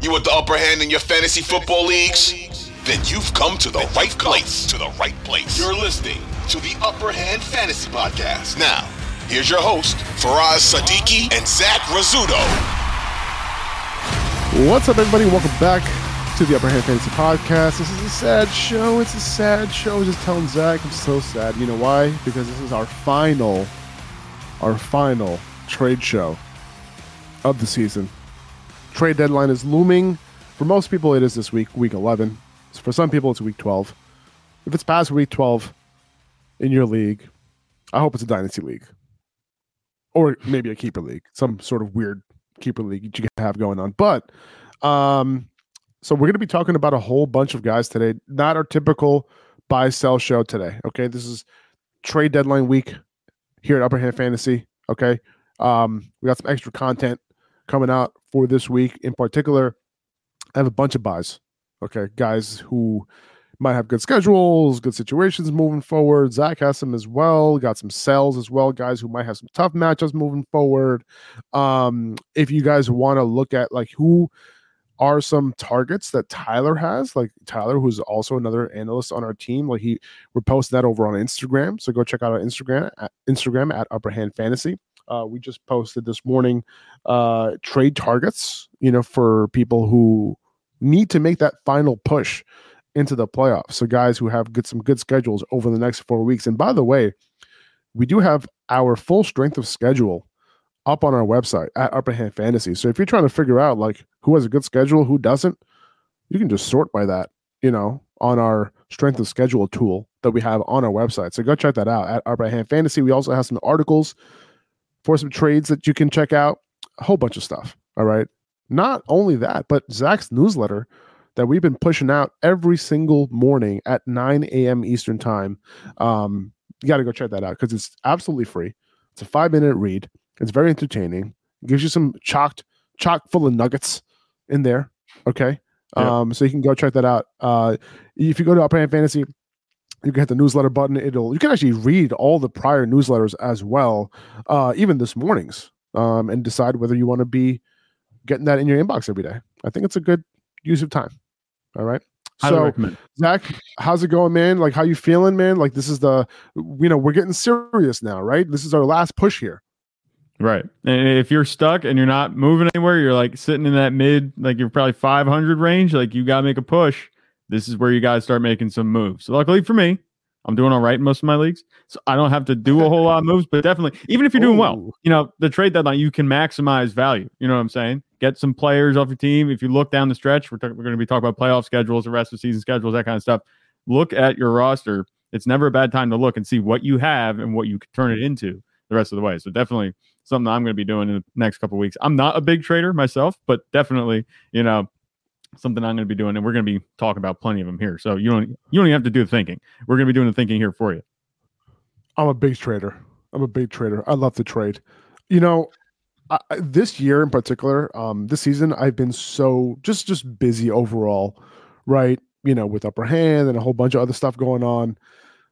You want the upper hand in your fantasy football leagues? Then you've come to the right place. To the right place. You're listening to the Upper Hand Fantasy Podcast. Now, here's your host, Faraz Siddiqi and Zach Rizzuto. What's up, everybody? Welcome back to the Upper Hand Fantasy Podcast. This is a sad show. It's a sad show. Just telling Zach, I'm so sad. You know why? Because this is our final, our final trade show of the season. Trade deadline is looming. For most people, it is this week, week 11. For some people, it's week 12. If it's past week 12 in your league, I hope it's a dynasty league or maybe a keeper league, some sort of weird keeper league you can have going on. But um, so we're going to be talking about a whole bunch of guys today. Not our typical buy sell show today. Okay, this is trade deadline week here at Upper Hand Fantasy. Okay, um, we got some extra content coming out for this week. In particular, I have a bunch of buys. Okay, guys who might have good schedules, good situations moving forward. Zach has some as well. Got some sells as well. Guys who might have some tough matchups moving forward. Um, if you guys want to look at like who are some targets that Tyler has, like Tyler, who's also another analyst on our team. Like he, we're posting that over on Instagram. So go check out our Instagram at Instagram at Upper Hand Fantasy. Uh, we just posted this morning uh, trade targets, you know, for people who need to make that final push into the playoffs. So guys who have good some good schedules over the next four weeks. And by the way, we do have our full strength of schedule up on our website at Upper Hand Fantasy. So if you're trying to figure out like who has a good schedule, who doesn't, you can just sort by that, you know, on our strength of schedule tool that we have on our website. So go check that out at Upper Hand Fantasy. We also have some articles for some trades that you can check out, a whole bunch of stuff. All right. Not only that, but Zach's newsletter that we've been pushing out every single morning at 9 a.m. Eastern time. Um, you got to go check that out because it's absolutely free. It's a five minute read. It's very entertaining. It gives you some chocked, chock full of nuggets in there. Okay. Yeah. Um, so you can go check that out. Uh, if you go to Hand Fantasy, you can hit the newsletter button. It'll you can actually read all the prior newsletters as well, uh, even this morning's, um, and decide whether you want to be getting that in your inbox every day. I think it's a good use of time. All right. So, Zach, how's it going, man? Like, how you feeling, man? Like, this is the, you know, we're getting serious now, right? This is our last push here. Right. And if you're stuck and you're not moving anywhere, you're like sitting in that mid, like you're probably 500 range, like you got to make a push. This is where you guys start making some moves. So, luckily for me, I'm doing all right in most of my leagues. So, I don't have to do a whole lot of moves, but definitely, even if you're doing well, you know, the trade deadline, you can maximize value. You know what I'm saying? Get some players off your team. If you look down the stretch, we're, t- we're going to be talking about playoff schedules, the rest of the season schedules, that kind of stuff. Look at your roster. It's never a bad time to look and see what you have and what you can turn it into the rest of the way. So, definitely something I'm going to be doing in the next couple weeks. I'm not a big trader myself, but definitely, you know, something I'm going to be doing, and we're going to be talking about plenty of them here. So you don't you don't have to do the thinking. We're going to be doing the thinking here for you. I'm a big trader. I'm a big trader. I love to trade. You know, I, this year in particular, um, this season, I've been so just just busy overall, right? You know, with upper hand and a whole bunch of other stuff going on.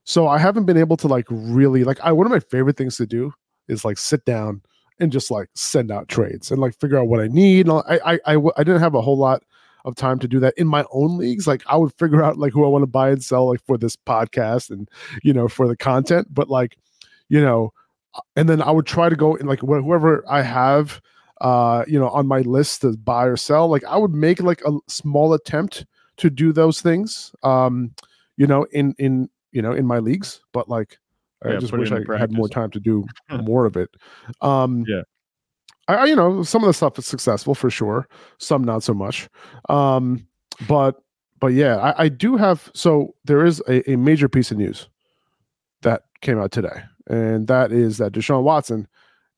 So I haven't been able to like really like I one of my favorite things to do is like sit down and just like send out trades and like figure out what I need. I I I, I didn't have a whole lot of time to do that in my own leagues. Like I would figure out like who I want to buy and sell like for this podcast and you know for the content. But like you know, uh, and then I would try to go in like whoever I have uh, you know, on my list to buy or sell. Like I would make like a small attempt to do those things. Um, you know, in in you know in my leagues, but like I just wish I into had more time to do more of it. Um, Yeah. I, you know some of the stuff is successful for sure, some not so much. Um, but but yeah, I, I do have. So there is a, a major piece of news that came out today, and that is that Deshaun Watson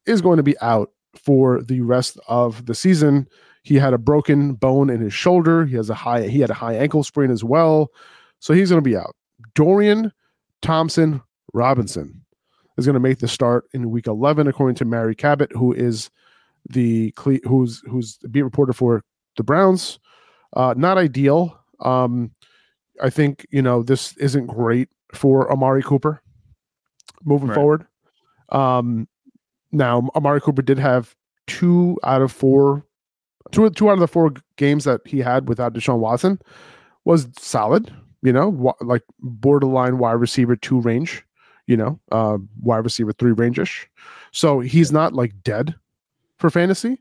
is going to be out for the rest of the season. He had a broken bone in his shoulder. He has a high. He had a high ankle sprain as well, so he's going to be out. Dorian Thompson Robinson is going to make the start in Week 11, according to Mary Cabot, who is the cle- who's who's the beat reporter for the Browns. Uh, not ideal. Um, I think you know this isn't great for Amari Cooper moving Right. forward. Um, now Amari Cooper did have two out of four, two two out of the four games that he had without Deshaun Watson was solid. You know, like borderline wide receiver two range. You know, uh, wide receiver three range-ish. So he's not like dead for fantasy,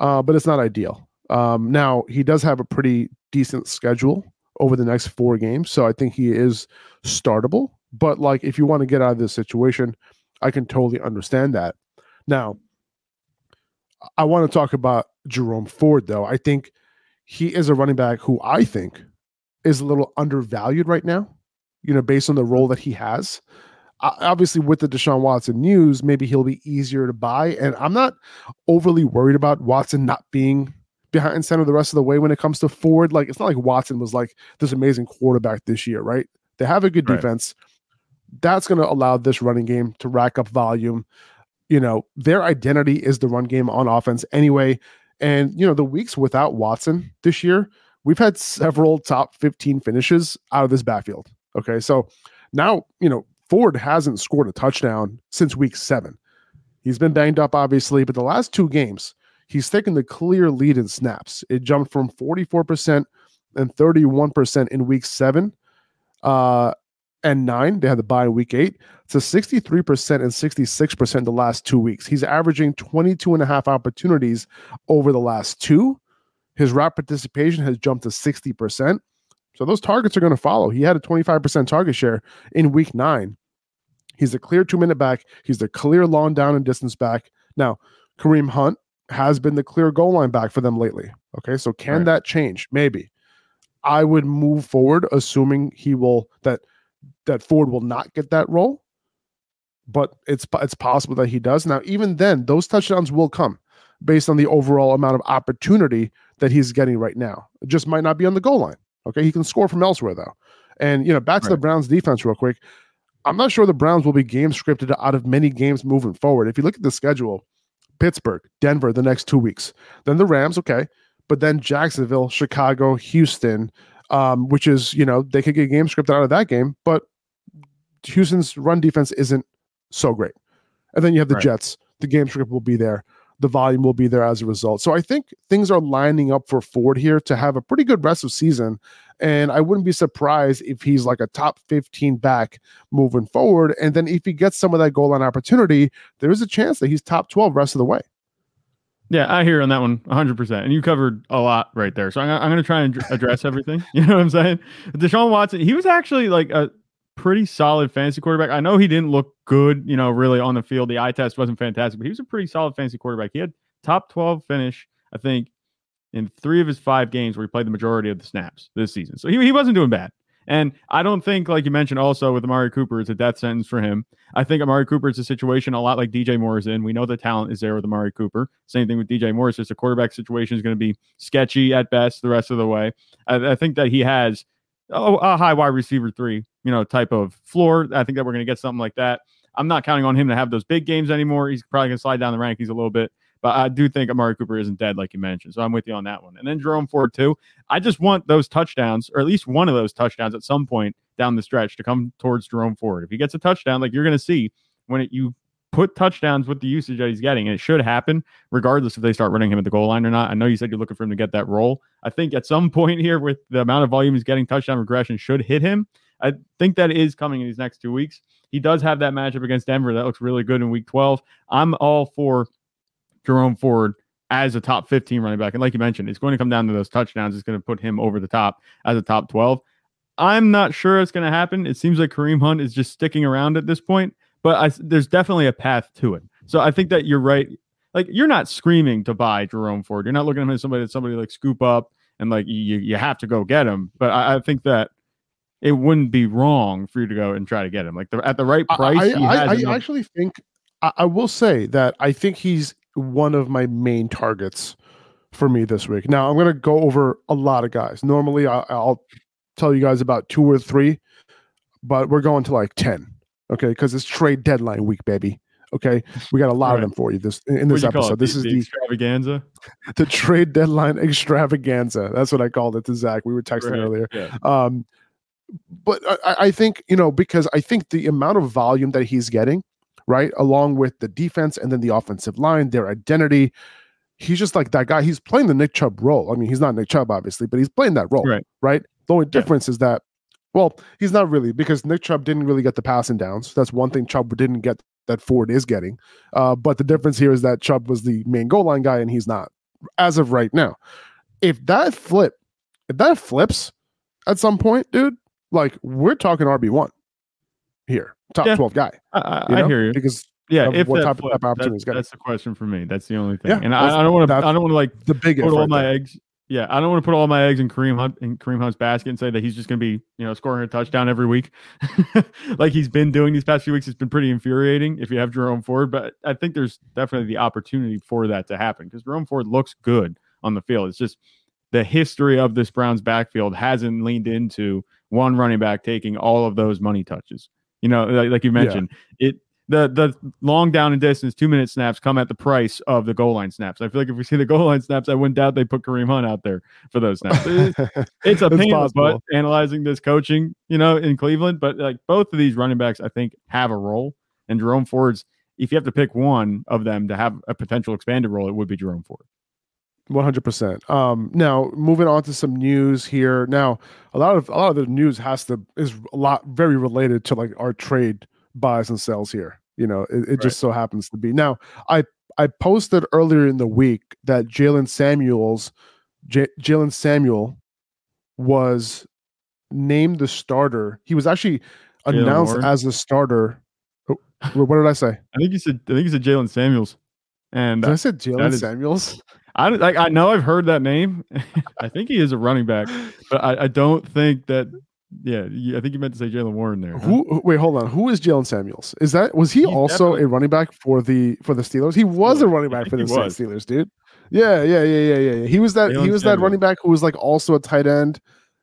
uh, but it's not ideal. Um, now he does have a pretty decent schedule over the next four games, so I think he is startable. But like, if you want to get out of this situation, I can totally understand that. Now, I want to talk about Jerome Ford, though. I think he is a running back who I think is a little undervalued right now, you know, based on the role that he has. Obviously, with the Deshaun Watson news, maybe he'll be easier to buy. And I'm not overly worried about Watson not being behind center the rest of the way when it comes to Ford. Like, it's not like Watson was like this amazing quarterback this year, right? They have a good Right. defense. That's going to allow this running game to rack up volume. You know, their identity is the run game on offense anyway. And, you know, the weeks without Watson this year, we've had several top 15 finishes out of this backfield. Okay. So now, you know, Ford hasn't scored a touchdown since week seven. He's been banged up, obviously, but the last two games, he's taken the clear lead in snaps. It jumped from 44% and 31% in week seven uh, and nine. They had the bye in week eight to 63% and 66% the last two weeks. He's averaging 22 and a half opportunities over the last two. His route participation has jumped to 60%. So those targets are going to follow. He had a 25% target share in week nine. He's a clear two minute back. He's the clear long down and distance back. Now, Kareem Hunt has been the clear goal line back for them lately. Okay. So can Right. that change? Maybe. I would move forward assuming he will that that Ford will not get that role. But it's it's possible that he does. Now, even then, those touchdowns will come based on the overall amount of opportunity that he's getting right now. It just might not be on the goal line. Okay. He can score from elsewhere though. And you know, back to the Browns defense real quick. I'm not sure the Browns will be game scripted out of many games moving forward. If you look at the schedule, Pittsburgh, Denver the next two weeks, then the Rams, okay, but then Jacksonville, Chicago, Houston, um, which is you know they could get game scripted out of that game, but Houston's run defense isn't so great. And then you have the Right. Jets. The game script will be there. The volume will be there as a result. So I think things are lining up for Ford here to have a pretty good rest of season. And I wouldn't be surprised if he's like a top 15 back moving forward. And then if he gets some of that goal line opportunity, there is a chance that he's top 12 rest of the way. Yeah, I hear on that one 100%. And you covered a lot right there. So I'm, I'm going to try and address everything. You know what I'm saying? Deshaun Watson, he was actually like a pretty solid fantasy quarterback. I know he didn't look good, you know, really on the field. The eye test wasn't fantastic, but he was a pretty solid fantasy quarterback. He had top 12 finish, I think, in three of his five games where he played the majority of the snaps this season. So he, he wasn't doing bad. And I don't think, like you mentioned also with Amari Cooper, it's a death sentence for him. I think Amari Cooper is a situation a lot like DJ Moore is in. We know the talent is there with Amari Cooper. Same thing with DJ Moore. It's just a quarterback situation is going to be sketchy at best the rest of the way. I, I think that he has oh, a high wide receiver three, you know, type of floor. I think that we're going to get something like that. I'm not counting on him to have those big games anymore. He's probably going to slide down the rankings a little bit. But I do think Amari Cooper isn't dead, like you mentioned. So I'm with you on that one. And then Jerome Ford, too. I just want those touchdowns, or at least one of those touchdowns at some point down the stretch to come towards Jerome Ford. If he gets a touchdown, like you're going to see when it, you put touchdowns with the usage that he's getting, and it should happen regardless if they start running him at the goal line or not. I know you said you're looking for him to get that role. I think at some point here, with the amount of volume he's getting, touchdown regression should hit him. I think that is coming in these next two weeks. He does have that matchup against Denver that looks really good in week 12. I'm all for Jerome Ford as a top 15 running back. And like you mentioned, it's going to come down to those touchdowns. It's going to put him over the top as a top 12. I'm not sure it's going to happen. It seems like Kareem Hunt is just sticking around at this point, but I, there's definitely a path to it. So I think that you're right. Like you're not screaming to buy Jerome Ford. You're not looking at him as somebody that somebody like scoop up and like you you have to go get him. But I, I think that it wouldn't be wrong for you to go and try to get him. Like the, at the right price. I, I, I actually think I, will say that I think he's one of my main targets for me this week. Now I'm going to go over a lot of guys. Normally I, I'll tell you guys about two or three, but we're going to like ten. Okay, because it's trade deadline week, baby. Okay, we got a lot right. of them for you this in this episode. This the, is the, the extravaganza, the trade deadline extravaganza. That's what I called it to Zach. We were texting right. earlier. Yeah. Um, but I, I think you know because I think the amount of volume that he's getting, right, along with the defense and then the offensive line, their identity, he's just like that guy. He's playing the Nick Chubb role. I mean, he's not Nick Chubb, obviously, but he's playing that role, right? Right. The only difference yeah. is that, well, he's not really because Nick Chubb didn't really get the passing downs. That's one thing Chubb didn't get that Ford is getting. Uh, but the difference here is that Chubb was the main goal line guy and he's not as of right now. If that flip, if that flips at some point, dude, like we're talking RB one here, top yeah, twelve guy. I, I hear you because yeah, if what type, flip, of opportunity that's, that's the question for me. That's the only thing. Yeah, and I, I, don't want to. I don't want to like the biggest put all right my there. eggs. Yeah, I don't want to put all my eggs in Kareem Hunt in Kareem Hunt's basket and say that he's just going to be, you know, scoring a touchdown every week, like he's been doing these past few weeks. It's been pretty infuriating if you have Jerome Ford, but I think there's definitely the opportunity for that to happen because Jerome Ford looks good on the field. It's just the history of this Browns backfield hasn't leaned into one running back taking all of those money touches. You know, like, like you mentioned, yeah. it the the long down and distance two minute snaps come at the price of the goal line snaps. I feel like if we see the goal line snaps, I wouldn't doubt they put Kareem Hunt out there for those snaps. it's a pain in the butt analyzing this coaching, you know, in Cleveland. But like both of these running backs, I think have a role. And Jerome Ford's, if you have to pick one of them to have a potential expanded role, it would be Jerome Ford. One hundred percent. Um, now moving on to some news here. Now, a lot of a lot of the news has to is a lot very related to like our trade buys and sells here. You know, it, it right. just so happens to be. Now, I I posted earlier in the week that Jalen Samuels, J- Jaylen Samuel, was named the starter. He was actually announced as the starter. Oh, what did I say? I think you said I think you said Jaylen Samuels. And did I said Jalen Samuels. I like I know I've heard that name. I think he is a running back, but I, I don't think that. Yeah, I think you meant to say Jaylen Warren there. Huh? Who? Wait, hold on. Who is Jalen Samuels? Is that was he, he also a running back for the for the Steelers? He was a running back for the Steelers, dude. Yeah, yeah, yeah, yeah, yeah. He was that. Jaylen he was that running back who was like also a tight end,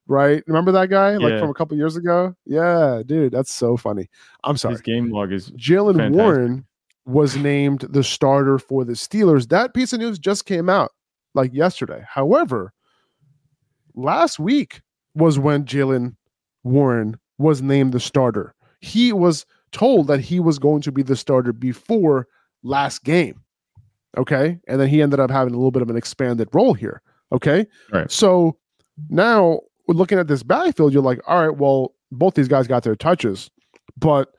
right? Remember that guy, like from a couple years ago? Yeah, dude, that's so funny. I'm sorry. His game log is Jaylen Warren was named the starter for the Steelers. That piece of news just came out like yesterday. However, last week was when Jaylen Warren was named the starter. He was told that he was going to be the starter before last game. Okay. And then he ended up having a little bit of an expanded role here. Okay. Right. So now looking at this backfield, you're like, all right, well, both these guys got their touches, but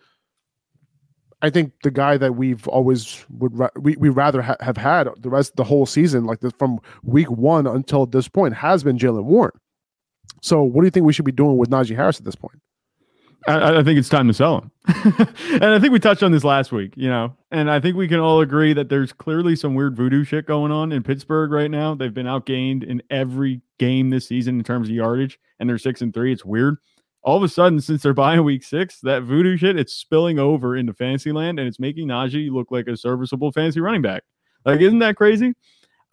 I think the guy that we've always would ra- we we rather ha- have had the rest the whole season, like the, from week one until this point, has been Jaylen Warren. So, what do you think we should be doing with Najee Harris at this point? I, I think it's time to sell him, and I think we touched on this last week. You know, and I think we can all agree that there's clearly some weird voodoo shit going on in Pittsburgh right now. They've been outgained in every game this season in terms of yardage, and they're six and three. It's weird all of a sudden, since they're buying week six, that voodoo shit, it's spilling over into fantasy land and it's making Najee look like a serviceable fantasy running back. Like, isn't that crazy?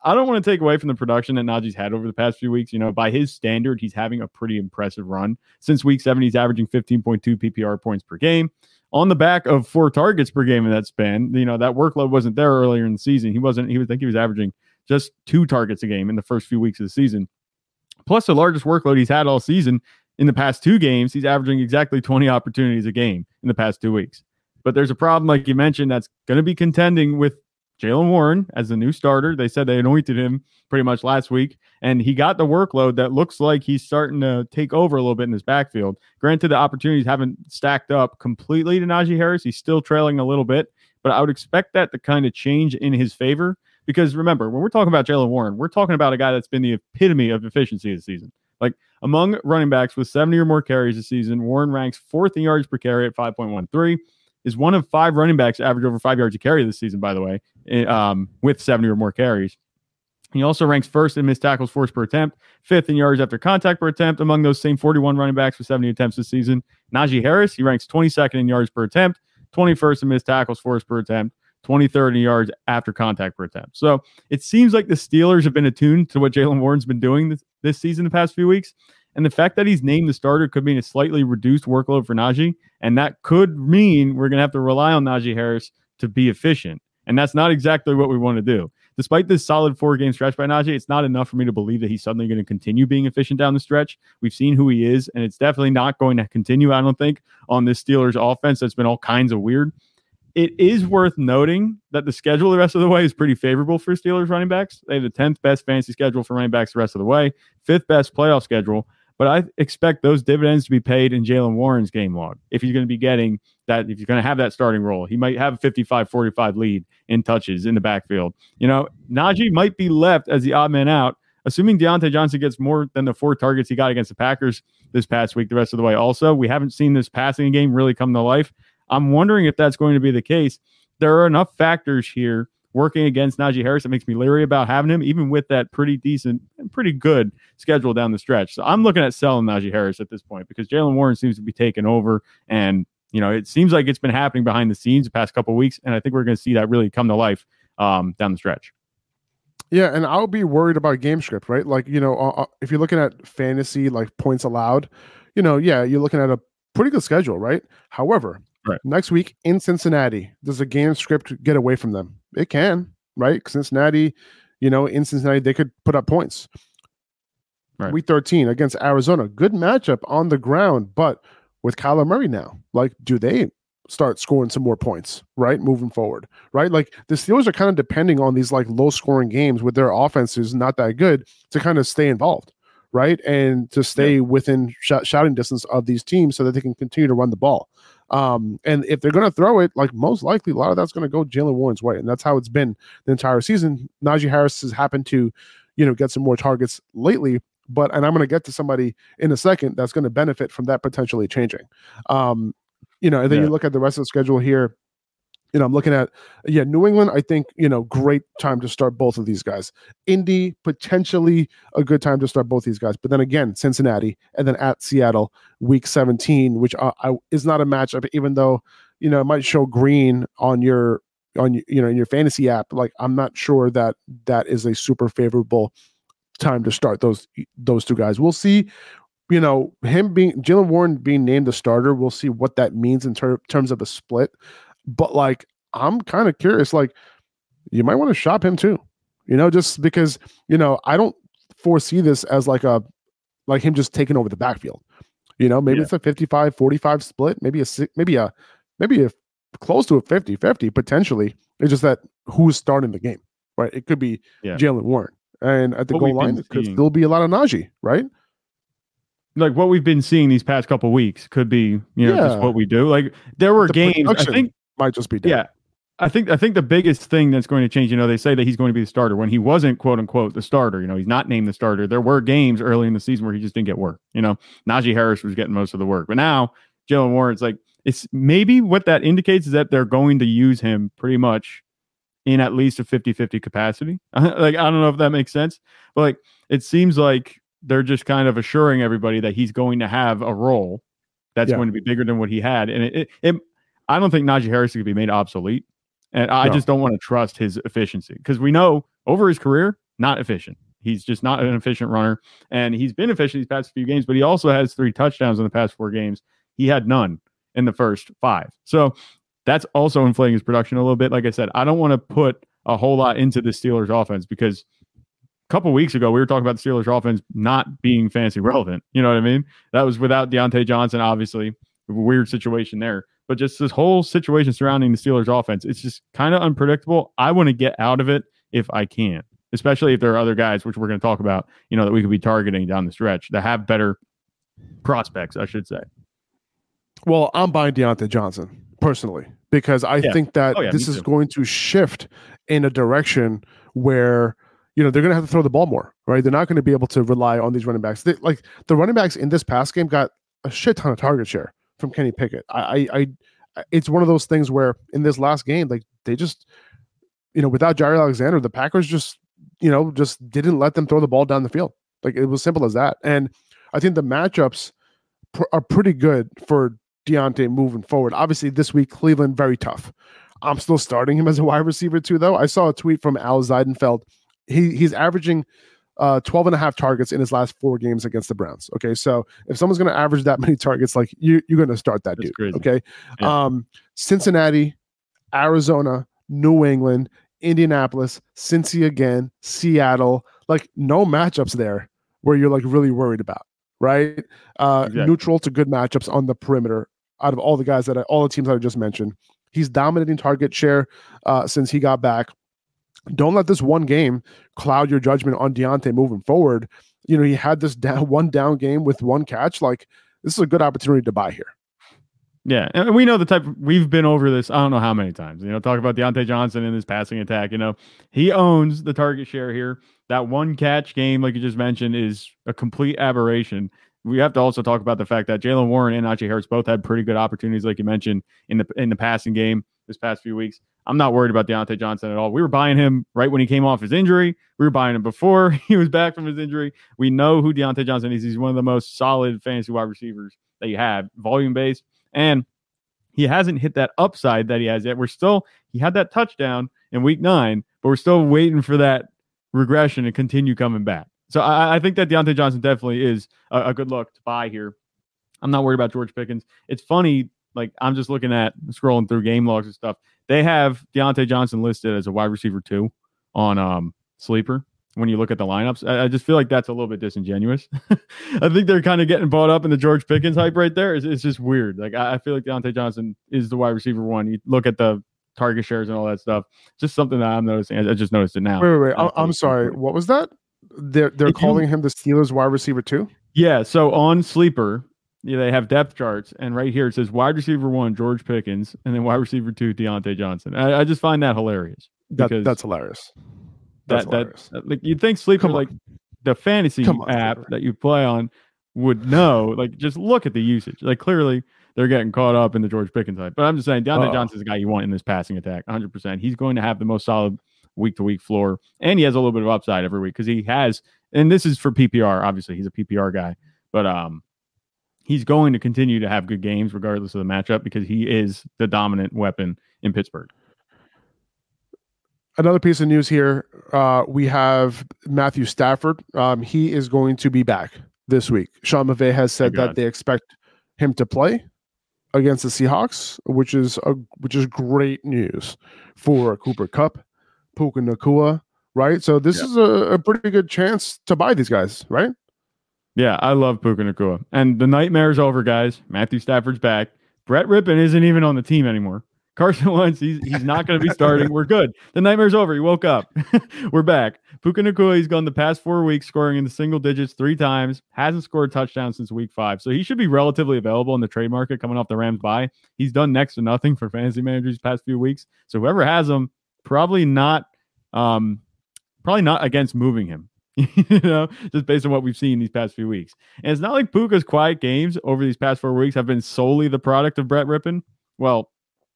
I don't want to take away from the production that Najee's had over the past few weeks. You know, by his standard, he's having a pretty impressive run. Since week seven, he's averaging 15.2 PPR points per game on the back of four targets per game in that span. You know, that workload wasn't there earlier in the season. He wasn't, he I think he was averaging just two targets a game in the first few weeks of the season. Plus, the largest workload he's had all season in the past two games, he's averaging exactly 20 opportunities a game in the past two weeks. But there's a problem, like you mentioned, that's going to be contending with Jaylen Warren as the new starter. They said they anointed him pretty much last week, and he got the workload that looks like he's starting to take over a little bit in his backfield. Granted, the opportunities haven't stacked up completely to Najee Harris. He's still trailing a little bit, but I would expect that to kind of change in his favor Because remember, when we're talking about Jaylen Warren, we're talking about a guy that's been the epitome of efficiency this season. Like among running backs with 70 or more carries this season, Warren ranks fourth in yards per carry at 5.13. Is one of five running backs average over five yards a carry this season, by the way, eh, um, with 70 or more carries. He also ranks first in missed tackles forced per attempt, fifth in yards after contact per attempt among those same 41 running backs with 70 attempts this season. Najee Harris, he ranks 22nd in yards per attempt, 21st in missed tackles forced per attempt, 23rd in yards after contact per attempt. So it seems like the Steelers have been attuned to what Jaylen Warren's been doing this, this season, the past few weeks. And the fact that he's named the starter could mean a slightly reduced workload for Najee. And that could mean we're going to have to rely on Najee Harris to be efficient. And that's not exactly what we want to do despite this solid four game stretch by Najee, it's not enough for me to believe that he's suddenly going to continue being efficient down the stretch. We've seen who he is, and it's definitely not going to continue, I don't think, on this Steelers offense that's been all kinds of weird. It is worth noting that the schedule the rest of the way is pretty favorable for Steelers running backs. They have the 10th best fantasy schedule for running backs the rest of the way, fifth best playoff schedule. But I expect those dividends to be paid in Jaylen Warren's game log if he's going to be getting that, if he's going to have that starting role. He might have a 55 45 lead in touches in the backfield. You know, Najee might be left as the odd man out, assuming Diontae Johnson gets more than the four targets he got against the Packers this past week, the rest of the way. Also, we haven't seen this passing game really come to life. I'm wondering if that's going to be the case. There are enough factors here working against Najee Harris. It makes me leery about having him, even with that pretty decent and pretty good schedule down the stretch. So I'm looking at selling Najee Harris at this point because Jaylen Warren seems to be taking over. And, you know, it seems like it's been happening behind the scenes the past couple weeks. And I think we're going to see that really come to life um, down the stretch. Yeah, and I'll be worried about game script, right? Like, you know, uh, uh if you're looking at fantasy, like points allowed, you know, yeah, you're looking at a pretty good schedule, right? However, right. next week in Cincinnati, does the game script get away from them? It can, right? Cincinnati, you know, in Cincinnati, they could put up points. Right. Week 13 against Arizona, good matchup on the ground, but with Kyler Murray now, like, do they start scoring some more points, right? Moving forward, right? Like the Steelers are kind of depending on these like low scoring games with their offenses not that good to kind of stay involved, right? And to stay yeah. within sh- shouting distance of these teams so that they can continue to run the ball. Um, and if they're going to throw it, like most likely, a lot of that's going to go Jaylen Warren's way, and that's how it's been the entire season. Najee Harris has happened to, you know, get some more targets lately, but and I'm going to get to somebody in a second that's going to benefit from that potentially changing. Um, you know, and then yeah. you look at the rest of the schedule here you know, I'm looking at yeah, New England. I think you know, great time to start both of these guys. Indy potentially a good time to start both these guys, but then again, Cincinnati and then at Seattle, Week 17, which I, I, is not a matchup, even though you know it might show green on your on you know in your fantasy app. Like I'm not sure that that is a super favorable time to start those those two guys. We'll see you know, him being Jaylen Warren being named the starter, we'll see what that means in ter- terms of a split. But like, I'm kind of curious. Like, you might want to shop him too. You know, just because you know I don't foresee this as like a like him just taking over the backfield. You know, maybe yeah. it's a 55 45 split, maybe a maybe a maybe a close to a 50 50 potentially. It's just that who's starting the game, right? It could be yeah. Jaylen Warren. And at the what goal line, it could still be a lot of Najee, right? Like what we've been seeing these past couple weeks could be, you know, yeah. just what we do. Like there were the games, I think might just be dead. Yeah. I think I think the biggest thing that's going to change, you know, they say that he's going to be the starter when he wasn't quote unquote the starter. You know, he's not named the starter. There were games early in the season where he just didn't get work. You know, Najee Harris was getting most of the work, but now Jaylen Warren's like it's maybe what that indicates is that they're going to use him pretty much in at least a 50-50 capacity. like I don't know if that makes sense, but like it seems like they're just kind of assuring everybody that he's going to have a role that's yeah. going to be bigger than what he had, and it, it, it I don't think Najee Harris could be made obsolete. And I no. just don't want to trust his efficiency because we know over his career, not efficient. He's just not an efficient runner. And he's been efficient these past few games, but he also has three touchdowns in the past four games. He had none in the first five. So that's also inflating his production a little bit. Like I said, I don't want to put a whole lot into the Steelers offense because a couple weeks ago we were talking about the Steelers offense not being fancy relevant. You know what I mean? That was without Diontae Johnson, obviously. Weird situation there but just this whole situation surrounding the Steelers offense, it's just kind of unpredictable. I want to get out of it if I can, especially if there are other guys, which we're going to talk about, you know, that we could be targeting down the stretch that have better prospects, I should say. Well, I'm buying Diontae Johnson personally because I Yeah. think that Oh, yeah, this is too. going to shift in a direction where you know they're going to have to throw the ball more, right? They're not going to be able to rely on these running backs. They, like the running backs in this pass game got a shit ton of target share from Kenny Pickett. I, I, I it's one of those things where in this last game, like they just, you know, without Jaire Alexander, the Packers just, you know, just didn't let them throw the ball down the field. Like it was simple as that. And I think the matchups pr- are pretty good for Diontae moving forward. Obviously, this week Cleveland very tough. I'm still starting him as a wide receiver too, though. I saw a tweet from Al Zeidenfeld. He he's averaging uh 12 and a half targets in his last four games against the Browns. Okay. So if someone's gonna average that many targets, like you you're gonna start that That's dude. crazy. Okay. Yeah. Um Cincinnati, Arizona, New England, Indianapolis, Cincy again, Seattle. Like no matchups there where you're like really worried about, right? Uh Exactly. neutral to good matchups on the perimeter out of all the guys that I, all the teams that I just mentioned. He's dominating target share uh, since he got back. Don't let this one game cloud your judgment on Diontae moving forward. You know, he had this down one down game with one catch. Like this is a good opportunity to buy here. Yeah, and we know the type. We've been over this. I don't know how many times. You know, talk about Diontae Johnson and his passing attack. You know, he owns the target share here. That one catch game, like you just mentioned, is a complete aberration. We have to also talk about the fact that Jaylen Warren and Najee Harris both had pretty good opportunities, like you mentioned in the in the passing game this past few weeks. I'm not worried about Diontae Johnson at all. We were buying him right when he came off his injury. We were buying him before he was back from his injury. We know who Diontae Johnson is. He's one of the most solid fantasy wide receivers that you have, volume based. And he hasn't hit that upside that he has yet. We're still, he had that touchdown in week nine, but we're still waiting for that regression to continue coming back. So I, I think that Diontae Johnson definitely is a, a good look to buy here. I'm not worried about George Pickens. It's funny, like I'm just looking at scrolling through game logs and stuff. They have Diontae Johnson listed as a wide receiver two on um sleeper when you look at the lineups. I, I just feel like that's a little bit disingenuous. I think they're kind of getting bought up in the George Pickens hype right there. It's, it's just weird. Like I, I feel like Diontae Johnson is the wide receiver one. You look at the target shares and all that stuff. Just something that I'm noticing. I, I just noticed it now. Wait, wait, wait. Uh, I, I'm sorry. What was that? They're they're If you- calling him the Steelers wide receiver too. Yeah. So on sleeper, yeah, they have depth charts, and right here it says wide receiver one George Pickens, and then wide receiver two Diontae Johnson. I, I just find that hilarious. That, because that's hilarious. That's that that hilarious. that- like you'd think on. like the fantasy app that you play on would know. Like just look at the usage. Like clearly they're getting caught up in the George Pickens hype. But I'm just saying Diontae Oh. Johnson's the guy you want in this passing attack, 100. percent He's going to have the most solid week to week floor, and he has a little bit of upside every week because he has. And this is for PPR. Obviously, he's a PPR guy, but um. He's going to continue to have good games regardless of the matchup because he is the dominant weapon in Pittsburgh. Another piece of news here. Uh, we have Matthew Stafford. Um, he is going to be back this week. Sean McVay has said that they expect him to play against the Seahawks, which is a, which is great news for Cooper Kupp, Puka Nacua, right? So this Yeah. is a, a pretty good chance to buy these guys, right? Yeah, I love Puka Nacua. And the nightmare's over, guys. Matthew Stafford's back. Brett Rypien isn't even on the team anymore. Carson Wentz, he's, he's not going to be starting. We're good. The nightmare's over. He woke up. We're back. Puka Nacua, he's gone the past four weeks, scoring in the single digits three times. Hasn't scored a touchdown since week five. So he should be relatively available in the trade market coming off the Rams bye. He's done next to nothing for fantasy managers past few weeks. So whoever has him, probably not um probably not against moving him. you know, just based on what we've seen these past few weeks. And it's not like Puka's quiet games over these past four weeks have been solely the product of Brett Rypien. Well,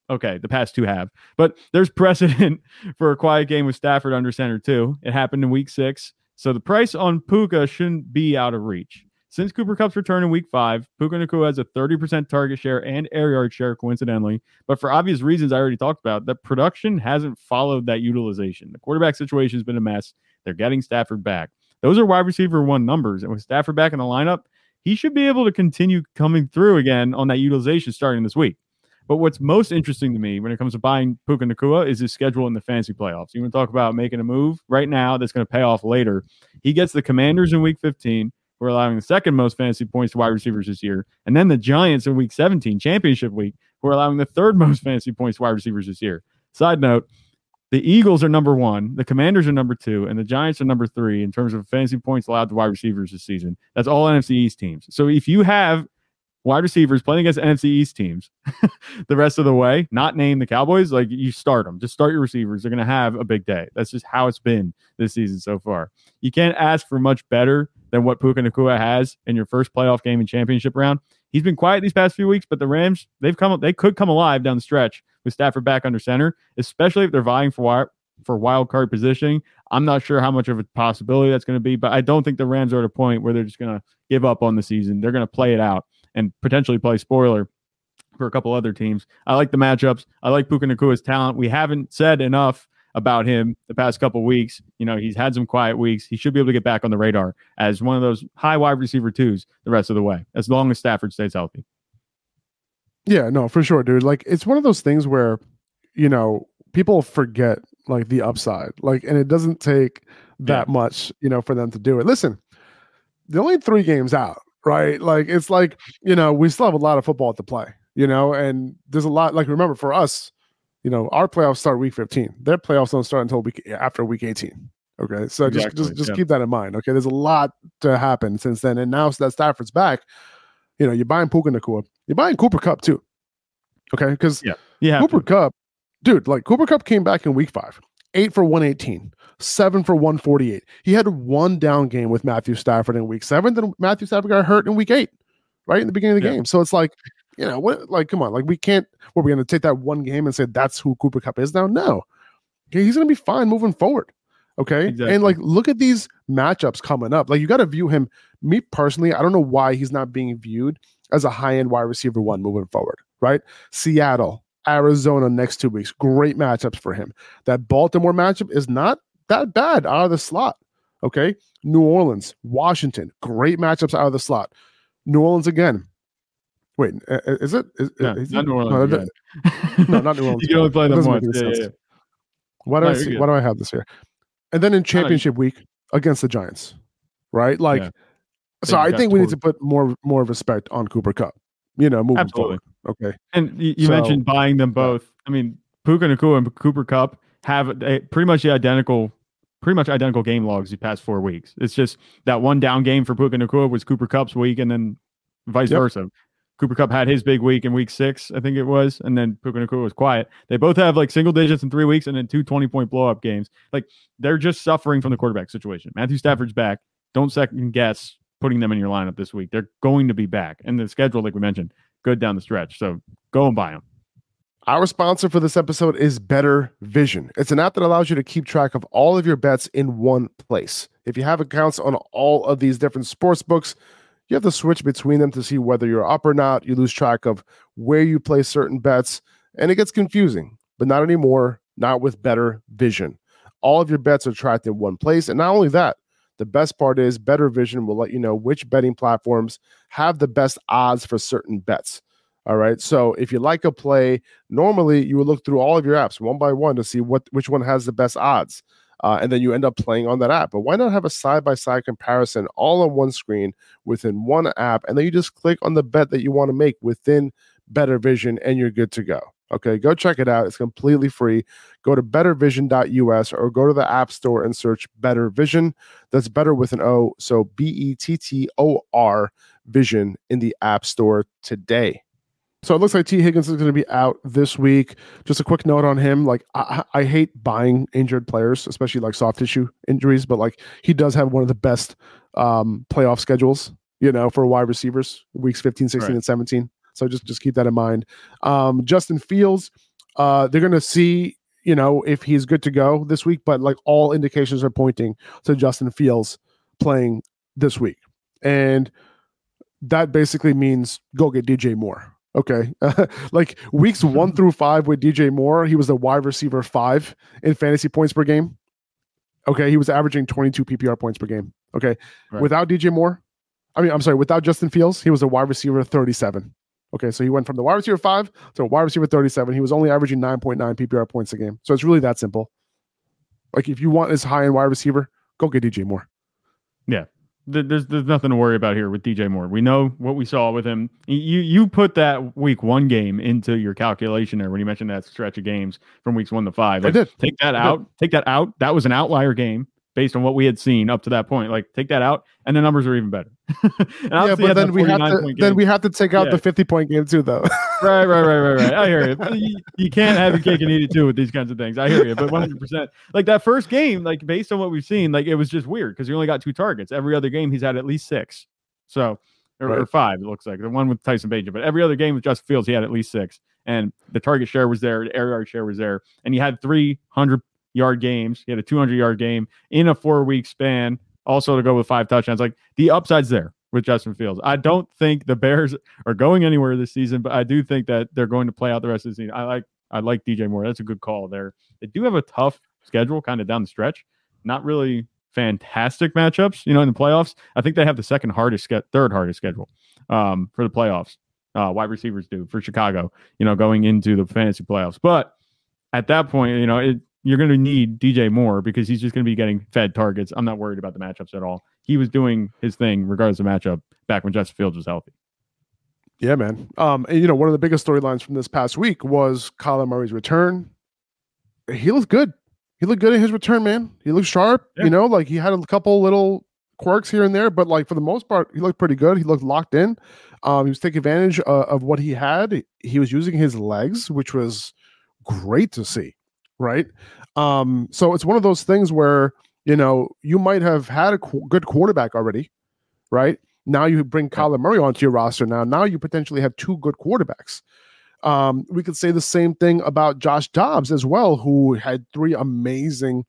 okay, the past two have, but there's precedent for a quiet game with Stafford under center too. It happened in week six. So the price on Puka shouldn't be out of reach. Since Cooper Kupp's return in week five, Puka Nacua has a 30% target share and air yard share, coincidentally. But for obvious reasons I already talked about, that production hasn't followed that utilization. The quarterback situation has been a mess. They're getting Stafford back. Those are wide receiver one numbers. And with Stafford back in the lineup, he should be able to continue coming through again on that utilization starting this week. But what's most interesting to me when it comes to buying Puka Nacua is his schedule in the fantasy playoffs. You want to talk about making a move right now that's going to pay off later. He gets the Commanders in week 15, who are allowing the second most fantasy points to wide receivers this year. And then the Giants in week 17, championship week, who are allowing the third most fantasy points to wide receivers this year. Side note, the Eagles are number one, the Commanders are number two, and the Giants are number three in terms of fantasy points allowed to wide receivers this season. That's all NFC East teams. So if you have wide receivers playing against NFC East teams the rest of the way, not name the Cowboys, like you start them. Just start your receivers. They're going to have a big day. That's just how it's been this season so far. You can't ask for much better than what Puka Nacua has in your first playoff game and championship round. He's been quiet these past few weeks, but the Rams, they've come they could come alive down the stretch with Stafford back under center, especially if they're vying for for wild card positioning. I'm not sure how much of a possibility that's going to be, but I don't think the Rams are at a point where they're just going to give up on the season. They're going to play it out and potentially play spoiler for a couple other teams. I like the matchups. I like Puka Nacua's talent. We haven't said enough about him the past couple weeks. You know, he's had some quiet weeks. He should be able to get back on the radar as one of those high wide receiver twos the rest of the way, as long as Stafford stays healthy. Yeah, no, for sure, dude. Like it's one of those things where, you know, people forget like the upside. Like, and it doesn't take that yeah. much, you know, for them to do it. Listen, the only three games out, right? Like it's like, you know, we still have a lot of football to play, you know, and there's a lot like remember for us, you know, our playoffs start week 15. Their playoffs don't start until week after week 18. Okay. So exactly. just just, just yeah. keep that in mind. Okay. There's a lot to happen since then. And now that Stafford's back, you know, you're buying Puka Nacua. You're buying Cooper Kupp too. Okay. Because yeah, yeah, Cooper Kupp, dude, like Cooper Kupp came back in week five, eight for 118, seven for 148. He had one down game with Matthew Stafford in week seven. Then Matthew Stafford got hurt in week eight, right in the beginning of the yeah. game. So it's like, you know, what, like, come on, like, we can't, we're we going to take that one game and say that's who Cooper Kupp is now? No. Okay, he's going to be fine moving forward. Okay. Exactly. And like, look at these matchups coming up. Like, you got to view him. Me personally, I don't know why he's not being viewed as a high end wide receiver one moving forward, right? Seattle, Arizona next two weeks. Great matchups for him. That Baltimore matchup is not that bad out of the slot. Okay. New Orleans, Washington, great matchups out of the slot. New Orleans again. Wait, uh, uh, is it? Is, yeah, is not New Orleans. No, no, not New Orleans. you only play them once. Yeah, yeah. Why do no, I see, why do I have this here? And then in championship week against the Giants, right? Like. So I think we need to put more more respect on Cooper Kupp. You know, moving Absolutely. forward. Okay. And you, you so, mentioned buying them both. I mean, Puka Nacua and Cooper Kupp have a, pretty much the identical, pretty much identical game logs the past four weeks. It's just that one down game for Puka Nacua was Cooper Kupp's week, and then vice yep. versa. Cooper Kupp had his big week in week six, I think it was, and then Puka Nacua was quiet. They both have like single digits in three weeks and then two 20 point blow up games. Like they're just suffering from the quarterback situation. Matthew Stafford's back. Don't second guess putting them in your lineup this week. They're going to be back. And the schedule, like we mentioned, good down the stretch. So go and buy them. Our sponsor for this episode is BettorVision. It's an app that allows you to keep track of all of your bets in one place. If you have accounts on all of these different sports books, you have to switch between them to see whether you're up or not. You lose track of where you place certain bets, and it gets confusing. But not anymore, not with Better Vision. All of your bets are tracked in one place. And not only that, the best part is BettorVision will let you know which betting platforms have the best odds for certain bets. All right. So if you like a play, normally you would look through all of your apps one by one to see what which one has the best odds. Uh, and then you end up playing on that app. But why not have a side by side comparison all on one screen within one app? And then you just click on the bet that you want to make within BettorVision and you're good to go. Okay, go check it out. It's completely free. Go to bettorvision.us or go to the App Store and search BettorVision. That's better with an O. So B E T T O R Vision in the App Store today. So it looks like Tee Higgins is going to be out this week. Just a quick note on him. Like, I, I hate buying injured players, especially like soft tissue injuries, but like he does have one of the best um, playoff schedules, you know, for wide receivers, weeks 15, 16, right. and 17. So just just keep that in mind. Um, Justin Fields, uh, they're going to see you know if he's good to go this week, but like all indications are pointing to Justin Fields playing this week, and that basically means go get DJ Moore. Okay, like weeks one through five with DJ Moore, he was a wide receiver five in fantasy points per game. Okay, he was averaging 22 PPR points per game. Okay, right. without DJ Moore, I mean, I'm sorry, without Justin Fields, he was a wide receiver 37. Okay, so he went from the wide receiver five to wide receiver 37. He was only averaging 9.9 PPR points a game. So it's really that simple. Like if you want this high end wide receiver, go get DJ Moore. Yeah. There's there's nothing to worry about here with DJ Moore. We know what we saw with him. You you put that week one game into your calculation there when you mentioned that stretch of games from weeks one to five. Like, I did. Take that out. Take that out. That was an outlier game based on what we had seen up to that point. Like take that out, and the numbers are even better. yeah, but then we have to then we have to take out yeah. the fifty point game too, though. right, right, right, right, right. I hear you. you. you. can't have your cake and eat it too with these kinds of things. I hear you, but one hundred percent. Like that first game, like based on what we've seen, like it was just weird because he only got two targets. Every other game, he's had at least six. So or, right. or, five, it looks like the one with Tyson Bagent. But every other game with Justin Fields, he had at least six, and the target share was there, the air yard share was there, and he had three hundred yard games. He had a two hundred yard game in a four week span. Also to go with five touchdowns, like the upside's there with Justin Fields. I don't think the Bears are going anywhere this season, but I do think that they're going to play out the rest of the season. I like I like DJ Moore. That's a good call there. They do have a tough schedule kind of down the stretch. Not really fantastic matchups, you know, in the playoffs. I think they have the second hardest, third hardest schedule um, for the playoffs. Uh, wide receivers do for Chicago, you know, going into the fantasy playoffs. But at that point, you know, it, you're going to need DJ Moore because he's just going to be getting fed targets. I'm not worried about the matchups at all. He was doing his thing regardless of matchup back when Justin Fields was healthy. Yeah, man. Um, and you know, one of the biggest storylines from this past week was Kyler Murray's return. He looked good he looked good in his return, man. He looked sharp. Yeah. You know, like he had a couple little quirks here and there, but like for the most part, he looked pretty good. He looked locked in. Um, he was taking advantage uh, of what he had. He was using his legs, which was great to see, right? Um, so it's one of those things where you know you might have had a qu- good quarterback already, right? Now you bring Kyler Murray onto your roster. Now, now you potentially have two good quarterbacks. Um, we could say the same thing about Josh Dobbs as well, who had three amazing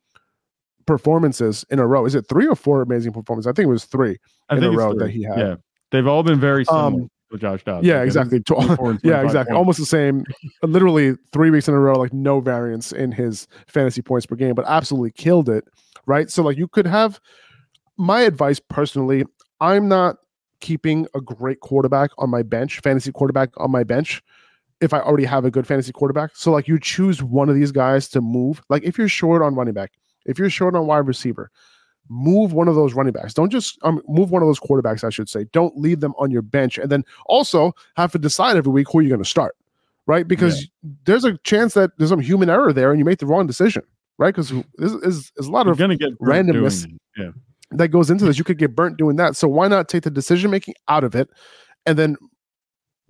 performances in a row. Is it three or four amazing performances? I think it was three I in a row three. that he had. Yeah, they've all been very similar. Um, with Josh Dobbs. Yeah, exactly. yeah, exactly. Almost the same. Literally three weeks in a row, like no variance in his fantasy points per game, but absolutely killed it. Right. So, like, you could have my advice personally. I'm not keeping a great quarterback on my bench, fantasy quarterback on my bench, if I already have a good fantasy quarterback. So like you choose one of these guys to move. Like if you're short on running back, if you're short on wide receiver, move one of those running backs. Don't just um, move one of those quarterbacks, I should say. Don't leave them on your bench. And then also have to decide every week who you're going to start, right? Because yeah. there's a chance that there's some human error there and you make the wrong decision, right? Because there's, there's, there's, a lot you're of gonna get randomness yeah. that goes into this. You could get burnt doing that. So why not take the decision making out of it and then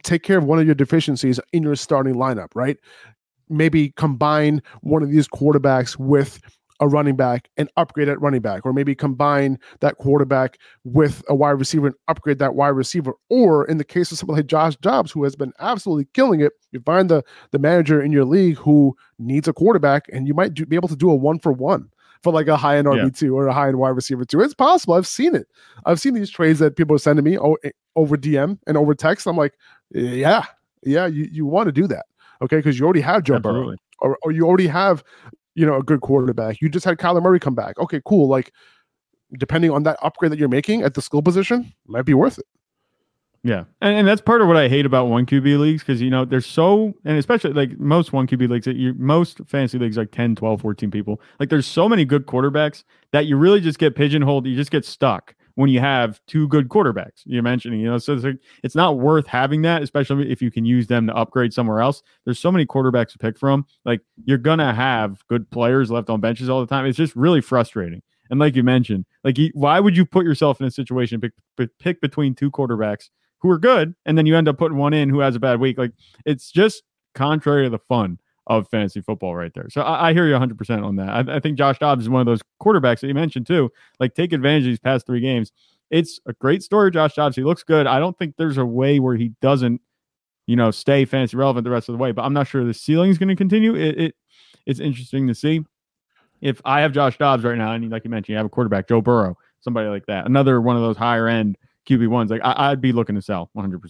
take care of one of your deficiencies in your starting lineup, right? Maybe combine one of these quarterbacks with a running back and upgrade at running back, or maybe combine that quarterback with a wide receiver and upgrade that wide receiver. Or in the case of someone like Josh Dobbs, who has been absolutely killing it, you find the the manager in your league who needs a quarterback, and you might do, be able to do a one for one for like a high end RB two yeah. or a high end wide receiver two. It's possible. I've seen it. I've seen these trades that people are sending me eh, over DM and over text. I'm like, yeah, yeah, you, you want to do that. Okay. Because you already have Joe Absolutely. Burrow or, or you already have, you know, a good quarterback. You just had Kyler Murray come back. Okay, cool. Like, depending on that upgrade that you're making at the skill position, might be worth it. Yeah. And, and that's part of what I hate about one QB leagues because, you know, they're so, and especially like most one QB leagues, that you most fantasy leagues, like 10, 12, 14 people, like there's so many good quarterbacks that you really just get pigeonholed. You just get stuck when you have two good quarterbacks you're mentioning, you know, so it's, like, it's not worth having that, especially if you can use them to upgrade somewhere else. There's so many quarterbacks to pick from. Like you're to have good players left on benches all the time. It's just really frustrating. And like you mentioned, like why would you put yourself in a situation pick, pick between two quarterbacks who are good, and then you end up putting one in who has a bad week? Like it's just contrary to the fun of fantasy football right there. So I, I hear you 100% on that. I, I, think Josh Dobbs is one of those quarterbacks that you mentioned too. Like take advantage of these past three games. It's a great story, Josh Dobbs. He looks good. I don't think there's a way where he doesn't, you know, stay fantasy relevant the rest of the way. But I'm not sure the ceiling is going to continue. It, it it's interesting to see. If I have Josh Dobbs right now, and like you mentioned, you have a quarterback, Joe Burrow, somebody like that, another one of those higher end QB ones, like I, I'd be looking to sell 100.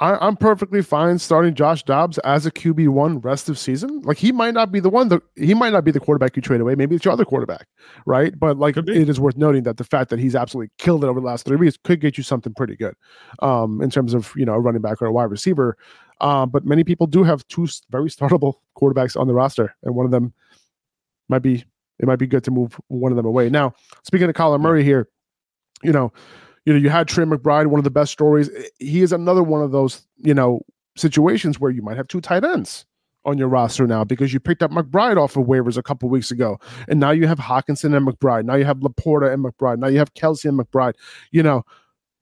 I, am perfectly fine starting Josh Dobbs as a QB one rest of season. Like he might not be the one that he might not be the quarterback you trade away. Maybe it's your other quarterback, right? But like it is worth noting that the fact that he's absolutely killed it over the last three weeks could get you something pretty good, um, in terms of you know a running back or a wide receiver. Uh, but many people do have two very startable quarterbacks on the roster, and one of them might be it might be good to move one of them away. Now, speaking of Kyler Murray here, you know you know, you had Trey McBride, one of the best stories. He is another one of those, you know, situations where you might have two tight ends. on your roster now because you picked up McBride off of waivers a couple weeks ago, and now you have Hockenson and McBride. Now you have LaPorta and McBride. Now you have Kelce and McBride. You know,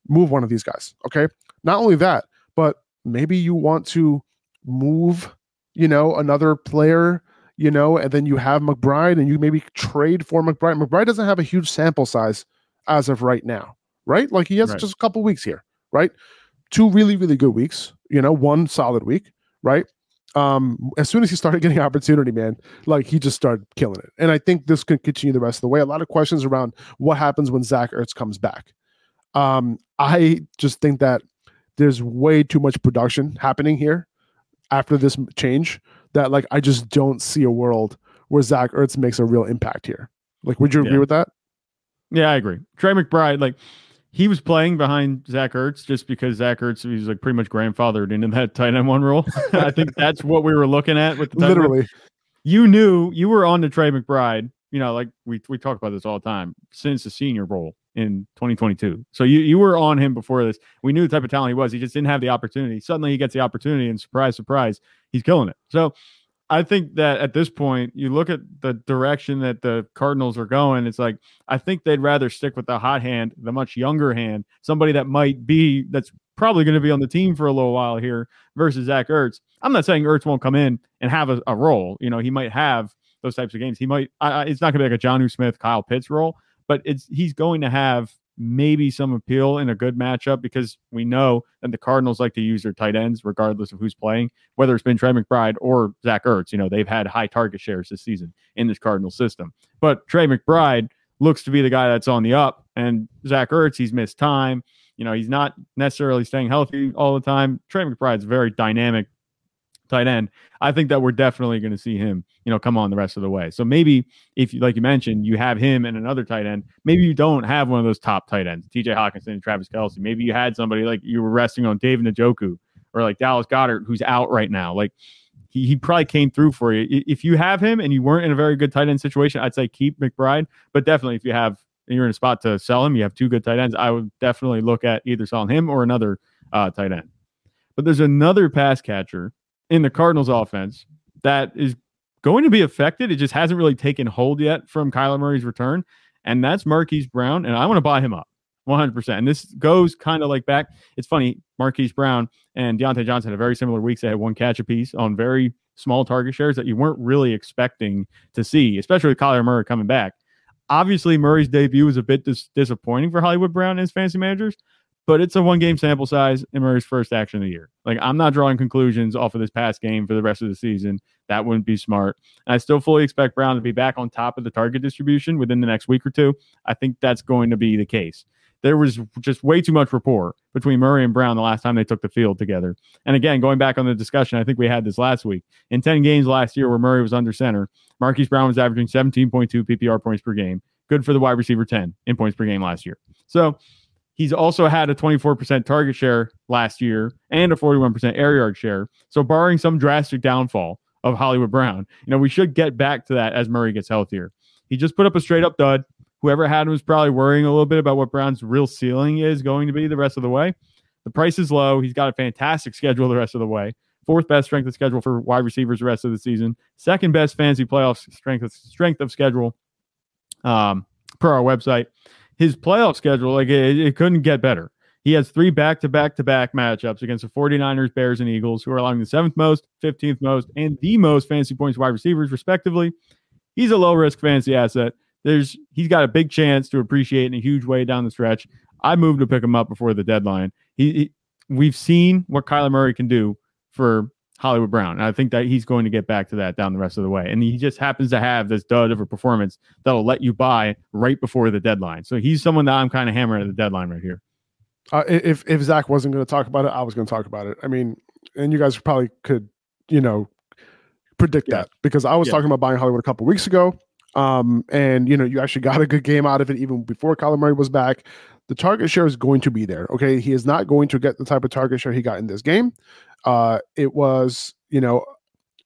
move one of these guys. Okay. Not only that, but maybe you want to move, you know, another player, you know, and then you have McBride and you maybe trade for McBride. McBride doesn't have a huge sample size as of right now, right? Like he has right. just a couple weeks here, right? Two really, really good weeks, you know, one solid week, right? Um, as soon as he started getting opportunity, man, like he just started killing it. And I think this could continue the rest of the way. A lot of questions around what happens when Zach Ertz comes back. Um, I just think that there's way too much production happening here after this change that like I just don't see a world where Zach Ertz makes a real impact here. Like, would you agree yeah. with that? Yeah, I agree. Trey McBride, like he was playing behind Zach Ertz just because Zach Ertz was like pretty much grandfathered into that tight end one role. I think that's what we were looking at with the literally. You knew you were on to Trey McBride. You know, like we we talk about this all the time since the senior bowl in 2022. So you you were on him before this. We knew the type of talent he was. He just didn't have the opportunity. Suddenly he gets the opportunity, and surprise, surprise, he's killing it. So I think that at this point, you look at the direction that the Cardinals are going. It's like I think they'd rather stick with the hot hand, the much younger hand, somebody that might be that's probably going to be on the team for a little while here versus Zach Ertz. I'm not saying Ertz won't come in and have a, a role. You know, he might have those types of games. He might. I, it's not going to be like a Jonnu Smith, Kyle Pitts role, but it's he's going to have maybe some appeal in a good matchup because we know that the Cardinals like to use their tight ends regardless of who's playing, whether it's been Trey McBride or Zach Ertz. You know, they've had high target shares this season in this Cardinal system. But Trey McBride looks to be the guy that's on the up, and Zach Ertz, he's missed time. You know, he's not necessarily staying healthy all the time. Trey McBride's very dynamic tight end, I think that we're definitely going to see him, you know, come on the rest of the way. So maybe if you, like you mentioned, you have him and another tight end, maybe you don't have one of those top tight ends, TJ Hockenson and Travis Kelce. Maybe you had somebody like you were resting on David Njoku or like Dallas Goedert, who's out right now. Like he, he probably came through for you. If you have him and you weren't in a very good tight end situation, I'd say keep McBride. But definitely if you have and you're in a spot to sell him, you have two good tight ends, I would definitely look at either selling him or another uh, tight end. But there's another pass catcher in the Cardinals offense that is going to be affected. It just hasn't really taken hold yet from Kyler Murray's return. And that's Marquise Brown. And I want to buy him up 100%. And this goes kind of like back. It's funny. Marquise Brown and Diontae Johnson had very similar weeks. They had one catch apiece on very small target shares that you weren't really expecting to see, especially with Kyler Murray coming back. Obviously, Murray's debut was a bit dis- disappointing for Hollywood Brown and his fantasy managers, but it's a one game sample size in Murray's first action of the year. Like I'm not drawing conclusions off of this past game for the rest of the season. That wouldn't be smart. And I still fully expect Brown to be back on top of the target distribution within the next week or two. I think that's going to be the case. There was just way too much rapport between Murray and Brown the last time they took the field together. And again, going back on the discussion, I think we had this last week. In 10 games last year where Murray was under center, Marquise Brown was averaging 17.2 PPR points per game. Good for the wide receiver 10 in points per game last year. So He's also had a 24% target share last year and a 41% air yard share. So, barring some drastic downfall of Hollywood Brown, you know, we should get back to that as Murray gets healthier. He just put up a straight up dud. Whoever had him was probably worrying a little bit about what Brown's real ceiling is going to be the rest of the way. The price is low. He's got a fantastic schedule the rest of the way. Fourth best strength of schedule for wide receivers the rest of the season. Second best fantasy playoff strength of, strength of schedule um, per our website his playoff schedule, like it, it couldn't get better. He has three back to back to back matchups against the 49ers, Bears, and Eagles, who are allowing the seventh most, 15th most, and the most fantasy points wide receivers, respectively. He's a low risk fantasy asset. There's he's got a big chance to appreciate in a huge way down the stretch. I moved to pick him up before the deadline. He, he we've seen what Kyler Murray can do for Hollywood Brown. And I think that he's going to get back to that down the rest of the way. And he just happens to have this dud of a performance that'll let you buy right before the deadline. So he's someone that I'm kind of hammering at the deadline right here. Uh, if if Zach wasn't going to talk about it, I was going to talk about it. I mean, and you guys probably could, you know, predict yeah. that because I was yeah. talking about buying Hollywood a couple weeks ago. Um, and you know, you actually got a good game out of it even before Kyler Murray was back. The target share is going to be there. Okay, he is not going to get the type of target share he got in this game uh, it was you know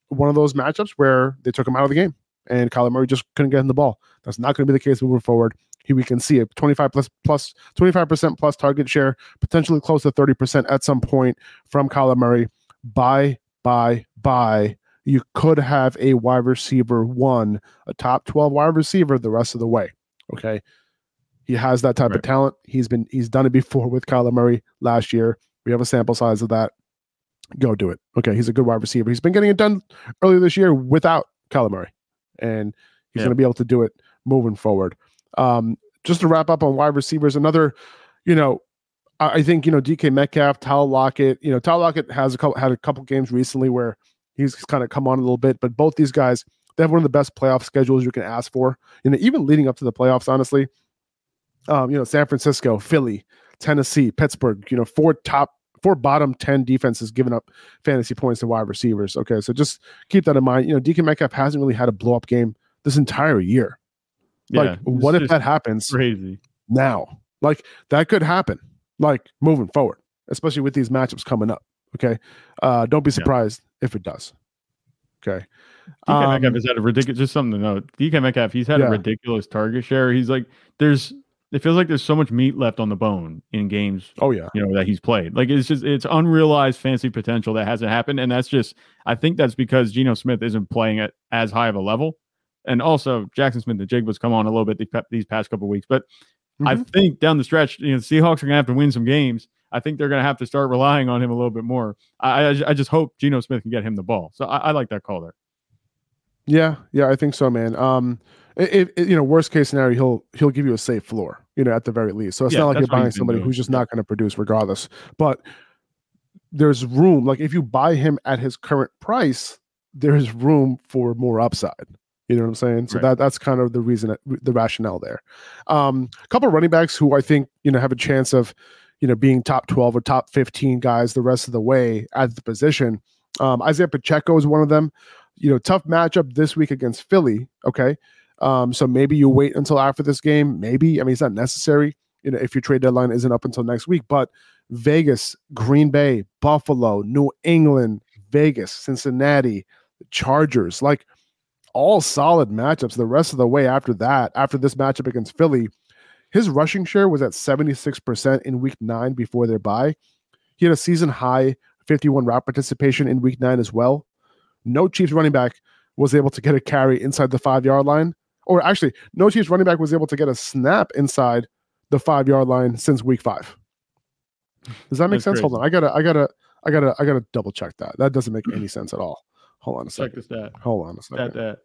one of those matchups where they took him out of the game and Kyler Murray just couldn't get in the ball. That's not going to be the case moving forward. Here we can see a 25 plus plus 25% plus target share, potentially close to 30% at some point from Kyler Murray. Buy, buy, buy you could have a wide receiver one, a top 12 wide receiver the rest of the way. Okay. He has that type Right. of talent. He's been he's done it before with Kyler Murray last year. We have a sample size of that. Go do it. Okay. He's a good wide receiver. He's been getting it done earlier this year without Kyler Murray. And he's Yeah. going to be able to do it moving forward. Um, just to wrap up on wide receivers, another, you know, I, I think, you know, DK Metcalf, Tyler Lockett, you know, Tyler Lockett has a couple had a couple games recently where he's kind of come on a little bit, but both these guys, they have one of the best playoff schedules you can ask for. You know, even leading up to the playoffs, honestly. Um, you know, San Francisco, Philly, Tennessee, Pittsburgh, you know, four top four bottom 10 defenses giving up fantasy points to wide receivers. Okay. So just keep that in mind. You know, DK Metcalf hasn't really had a blow up game this entire year. Yeah, Like, what if that happens Crazy. now? Like, that could happen, like moving forward, especially with these matchups coming up. Okay. Uh, don't be surprised if it does. Okay. DK Um, Metcalf has had a ridiculous. Just something to note. DK Metcalf, he's had Yeah. a ridiculous target share. He's like, there's. It feels like there's so much meat left on the bone in games Oh, yeah. you know that he's played. Like it's just it's unrealized fancy potential that hasn't happened, and that's just I think that's because Geno Smith isn't playing at as high of a level, and also Jaxon Smith-Njigba's come on a little bit these, past couple weeks. But I Mhm. think down the stretch, you know, the Seahawks are gonna have to win some games. I think they're gonna have to start relying on him a little bit more. I I, I just hope Geno Smith can get him the ball. So I, I like that call there. Yeah, yeah, I think so, man. Um, if, if you know, worst case scenario, he'll he'll give you a safe floor, you know, at the very least. So it's Yeah, not like you're buying somebody doing. who's just not going to produce regardless. But there's room. Like if you buy him at his current price, there's room for more upside. You know what I'm saying? So Right. that that's kind of the reason, the rationale there. Um, a couple of running backs who I think you know have a chance of, you know, being top 12 or top 15 guys the rest of the way at the position. Um, Isaiah Pacheco is one of them. You know, tough matchup this week against Philly. Okay. Um, so maybe you wait until after this game. Maybe. I mean, it's not necessary, you know, if your trade deadline isn't up until next week. But Vegas, Green Bay, Buffalo, New England, Vegas, Cincinnati, Chargers, like all solid matchups. The rest of the way after that, after this matchup against Philly, his rushing share was at 76% in week nine before their bye. He had a season high 51 route participation in week nine as well. No Chiefs running back was able to get a carry inside the five yard line. Or actually, no Chiefs running back was able to get a snap inside the five yard line since week five. Does that make That's sense? Hold on. I gotta, I gotta, I gotta, I gotta double check that. That doesn't make any sense at all. Hold on a second. Check the stat. Hold on a second. Stat that.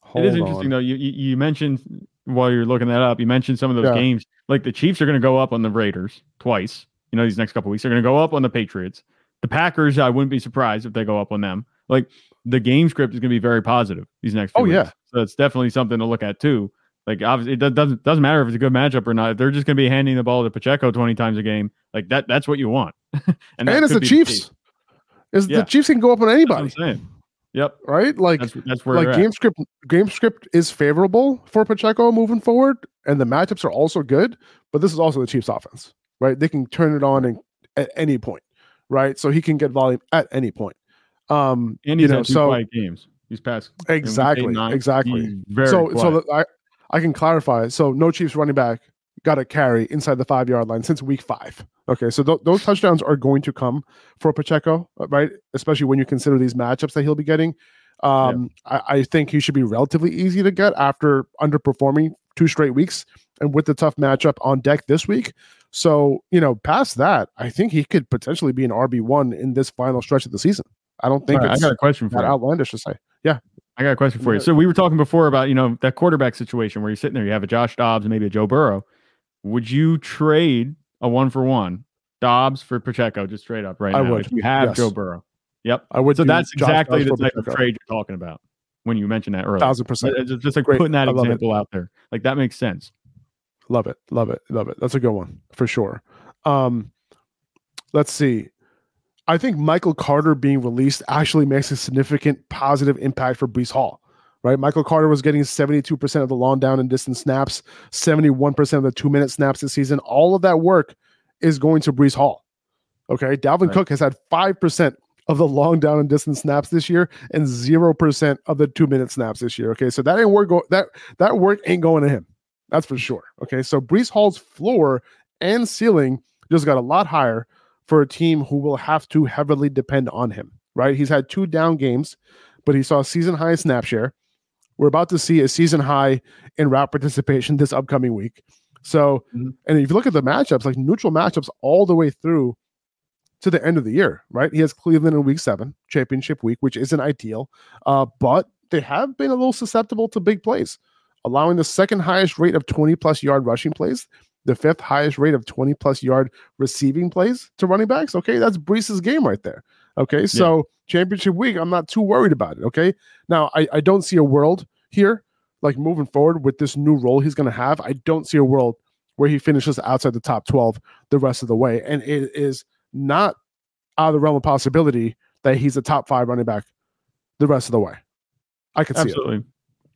Hold it is interesting on. though. You, you you mentioned while you're looking that up, you mentioned some of those Yeah. games. Like the Chiefs are going to go up on the Raiders twice. You know, these next couple weeks they're going to go up on the Patriots. The Packers, I wouldn't be surprised if they go up on them. Like the game script is going to be very positive these next. Few Oh, yeah. so it's definitely something to look at too. Like obviously, it doesn't doesn't matter if it's a good matchup or not. If they're just going to be handing the ball to Pacheco twenty times a game, like that. That's what you want. and, And it's the Chiefs. Is Yeah. the Chiefs can go up on That's what I'm anybody, saying. Yep, right? Like that's that's where like game at. script game script is favorable for Pacheco moving forward, and the matchups are also good. But this is also the Chiefs' offense, right? They can turn it on and, at any point, right? So he can get volume at any point. Um, And you he's know, had two so quiet games. These past exactly, nine, exactly. very so quiet. so I I can clarify. So no Chiefs running back got a carry inside the five yard line since week five. Okay, so th- those touchdowns are going to come for Pacheco, uh, right? Especially when you consider these matchups that he'll be getting. Um, I, I think he should be relatively easy to get after underperforming two straight weeks and with the tough matchup on deck this week. So, you know, past that, I think he could potentially be an RB1 in this final stretch of the season. I don't think All right, I got a question for that you. outlandish to say. Yeah. I got a question for you. So we were talking before about you know that quarterback situation where you're sitting there, you have a Josh Dobbs and maybe a Joe Burrow. Would you trade a one for one Dobbs for Pacheco just straight up right I now would, if you have yes. Joe Burrow? Yep. I would So that's Josh exactly Dobbs the for type of trade you're talking about when you mentioned that earlier. Thousand percent. It's just, just like Great. putting that I love it. example out there. Like that makes sense. Love it. Love it. Love it. That's a good one for sure. Um, let's see. I think Michael Carter being released actually makes a significant positive impact for Breece Hall. Right? Michael Carter was getting 72% of the long down and distance snaps, 71% of the two minute snaps this season. All of that work is going to Breece Hall. Okay. Dalvin Right. Cook has had 5% of the long down and distance snaps this year and 0% of the two minute snaps this year. Okay. So that ain't work go- that that work ain't going to him. That's for sure. Okay. So Breece Hall's floor and ceiling just got a lot higher for a team who will have to heavily depend on him. right? He's had two down games, but he saw season high snap share. We're about to see a season high in route participation this upcoming week. So, mm-hmm. and if you look at the matchups, like neutral matchups all the way through to the end of the year, right? He has Cleveland in week seven, championship week, which isn't ideal, uh, but they have been a little susceptible to big plays, allowing the second highest rate of 20 plus yard rushing plays, the fifth highest rate of 20 plus yard receiving plays to running backs. Okay, that's Breece's game right there. Okay, so yeah. championship week, I'm not too worried about it. Okay, now I, I don't see a world here like moving forward with this new role he's going to have. I don't see a world where he finishes outside the top 12 the rest of the way. And it is not out of the realm of possibility that he's a top five running back the rest of the way. I could see Absolutely. It.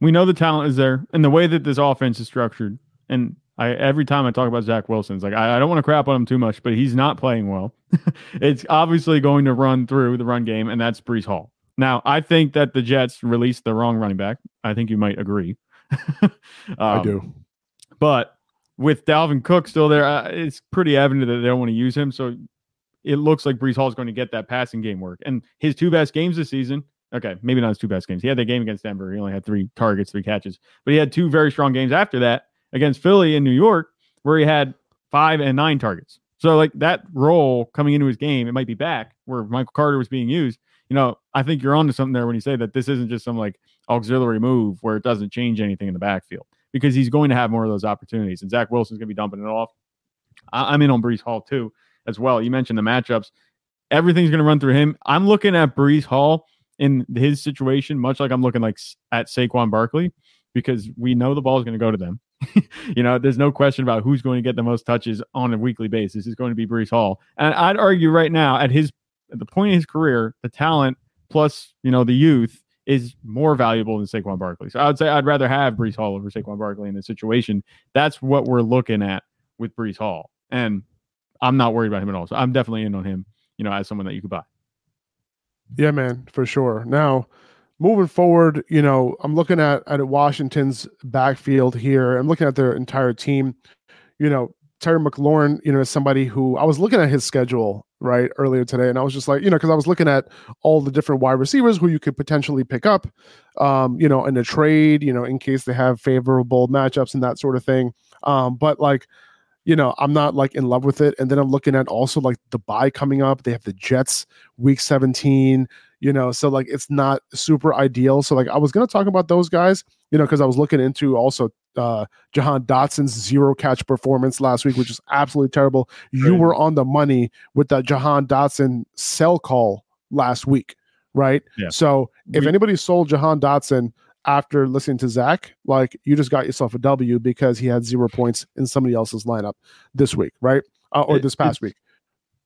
We know the talent is there and the way that this offense is structured. And I every time I talk about Zach Wilson, it's like I, I don't want to crap on him too much, but he's not playing well. it's obviously going to run through the run game, and that's Breece Hall. Now, I think that the Jets released the wrong running back. I think you might agree. um, I do. But with Dalvin Cook still there, uh, it's pretty evident that they don't want to use him. So it looks like Breece Hall is going to get that passing game work. And his two best games this season Okay, maybe not his two best games. He had that game against Denver. He only had three targets, three catches, but he had two very strong games after that against Philly in New York, where he had five and nine targets. So like that role coming into his game, it might be back where Michael Carter was being used. You know, I think you're onto something there when you say that this isn't just some like auxiliary move where it doesn't change anything in the backfield because he's going to have more of those opportunities. And Zach Wilson's going to be dumping it off. I- I'm in on Breece Hall too, as well. You mentioned the matchups. Everything's going to run through him. I'm looking at Breece Hall in his situation, much like I'm looking like at Saquon Barkley, because we know the ball is going to go to them. you know, there's no question about who's going to get the most touches on a weekly basis. It's going to be Breece Hall, and I'd argue right now at his at the point in his career, the talent plus you know the youth is more valuable than Saquon Barkley. So I would say I'd rather have Breece Hall over Saquon Barkley in this situation. That's what we're looking at with Breece Hall, and I'm not worried about him at all. So I'm definitely in on him. You know, as someone that you could buy. Yeah, man, for sure. Now, moving forward, you know, I'm looking at at Washington's backfield here. I'm looking at their entire team. You know, Terry McLaurin, you know, is somebody who I was looking at his schedule right earlier today, and I was just like, you know, because I was looking at all the different wide receivers who you could potentially pick up, um, you know, in a trade, you know, in case they have favorable matchups and that sort of thing. Um, but like you know, I'm not like in love with it. And then I'm looking at also like the bye coming up. They have the Jets week 17, you know, so like it's not super ideal. So like I was gonna talk about those guys, you know, because I was looking into also uh Jahan Dotson's zero catch performance last week, which is absolutely terrible. You were on the money with that Jahan Dotson sell call last week, right? Yeah. So if we, anybody sold Jahan Dotson after listening to Zach, like you just got yourself a W because he had zero points in somebody else's lineup this week, right? Uh, or it, this past week.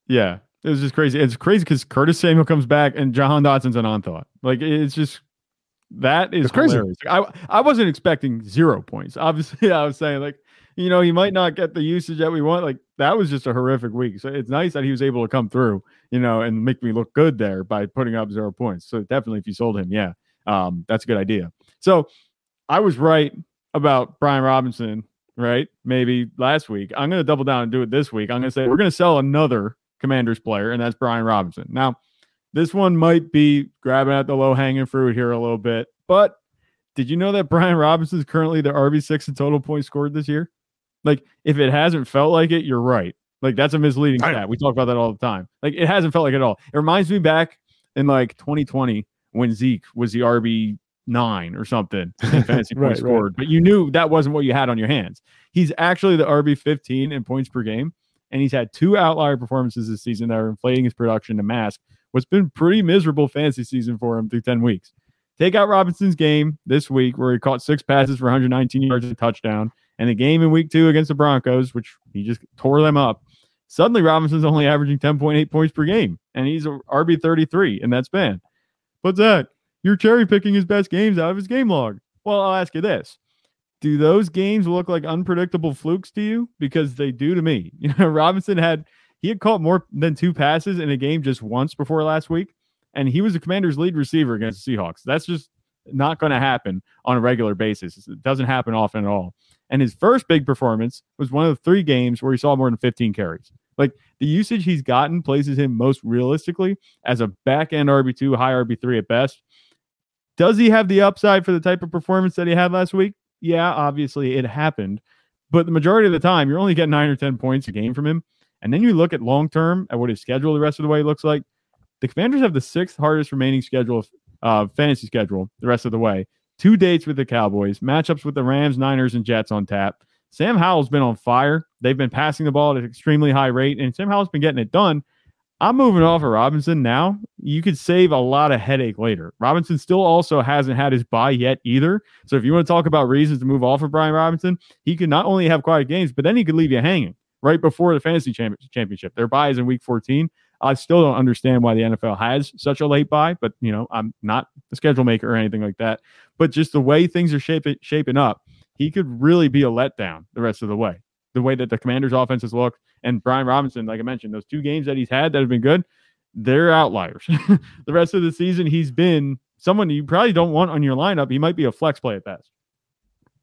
Yeah, it was just crazy. It's crazy because Curtis Samuel comes back and Jahan Dotson's an on thought. Like it's just that is it's crazy. I I wasn't expecting zero points. Obviously, I was saying like you know he might not get the usage that we want. Like that was just a horrific week. So it's nice that he was able to come through, you know, and make me look good there by putting up zero points. So definitely, if you sold him, yeah, um, that's a good idea. So I was right about Brian Robinson, right? Maybe last week. I'm going to double down and do it this week. I'm going to say we're going to sell another Commanders player, and that's Brian Robinson. Now, this one might be grabbing at the low hanging fruit here a little bit, but did you know that Brian Robinson is currently the RB6 in total points scored this year? Like, if it hasn't felt like it, you're right. Like, that's a misleading stat. We talk about that all the time. Like, it hasn't felt like it at all. It reminds me back in like 2020 when Zeke was the RB nine or something in fantasy right, points scored, right. but you knew that wasn't what you had on your hands. He's actually the RB 15 in points per game, and he's had two outlier performances this season that are inflating his production to mask what's been pretty miserable fantasy season for him through 10 weeks. Take out Robinson's game this week where he caught six passes for 119 yards and a touchdown, and the game in week two against the Broncos, which he just tore them up. Suddenly, Robinson's only averaging 10.8 points per game, and he's a RB 33 in that span. But Zach, you're cherry picking his best games out of his game log. Well, I'll ask you this. Do those games look like unpredictable flukes to you? Because they do to me. You know, Robinson had he had caught more than two passes in a game just once before last week, and he was the commander's lead receiver against the Seahawks. That's just not going to happen on a regular basis. It doesn't happen often at all. And his first big performance was one of the three games where he saw more than 15 carries. Like the usage he's gotten places him most realistically as a back end RB2, high RB3 at best. Does he have the upside for the type of performance that he had last week? Yeah, obviously it happened. But the majority of the time, you're only getting nine or 10 points a game from him. And then you look at long term at what his schedule the rest of the way looks like. The Commanders have the sixth hardest remaining schedule, of uh, fantasy schedule the rest of the way. Two dates with the Cowboys, matchups with the Rams, Niners, and Jets on tap. Sam Howell's been on fire. They've been passing the ball at an extremely high rate, and Sam Howell's been getting it done. I'm moving off of Robinson now. You could save a lot of headache later. Robinson still also hasn't had his bye yet either. So if you want to talk about reasons to move off of Brian Robinson, he could not only have quiet games, but then he could leave you hanging right before the fantasy championship. Their bye is in week 14. I still don't understand why the NFL has such a late bye, but you know, I'm not a schedule maker or anything like that. But just the way things are shaping shaping up, he could really be a letdown the rest of the way. The way that the Commanders' offenses look, and Brian Robinson, like I mentioned, those two games that he's had that have been good, they're outliers. the rest of the season, he's been someone you probably don't want on your lineup. He might be a flex play at best.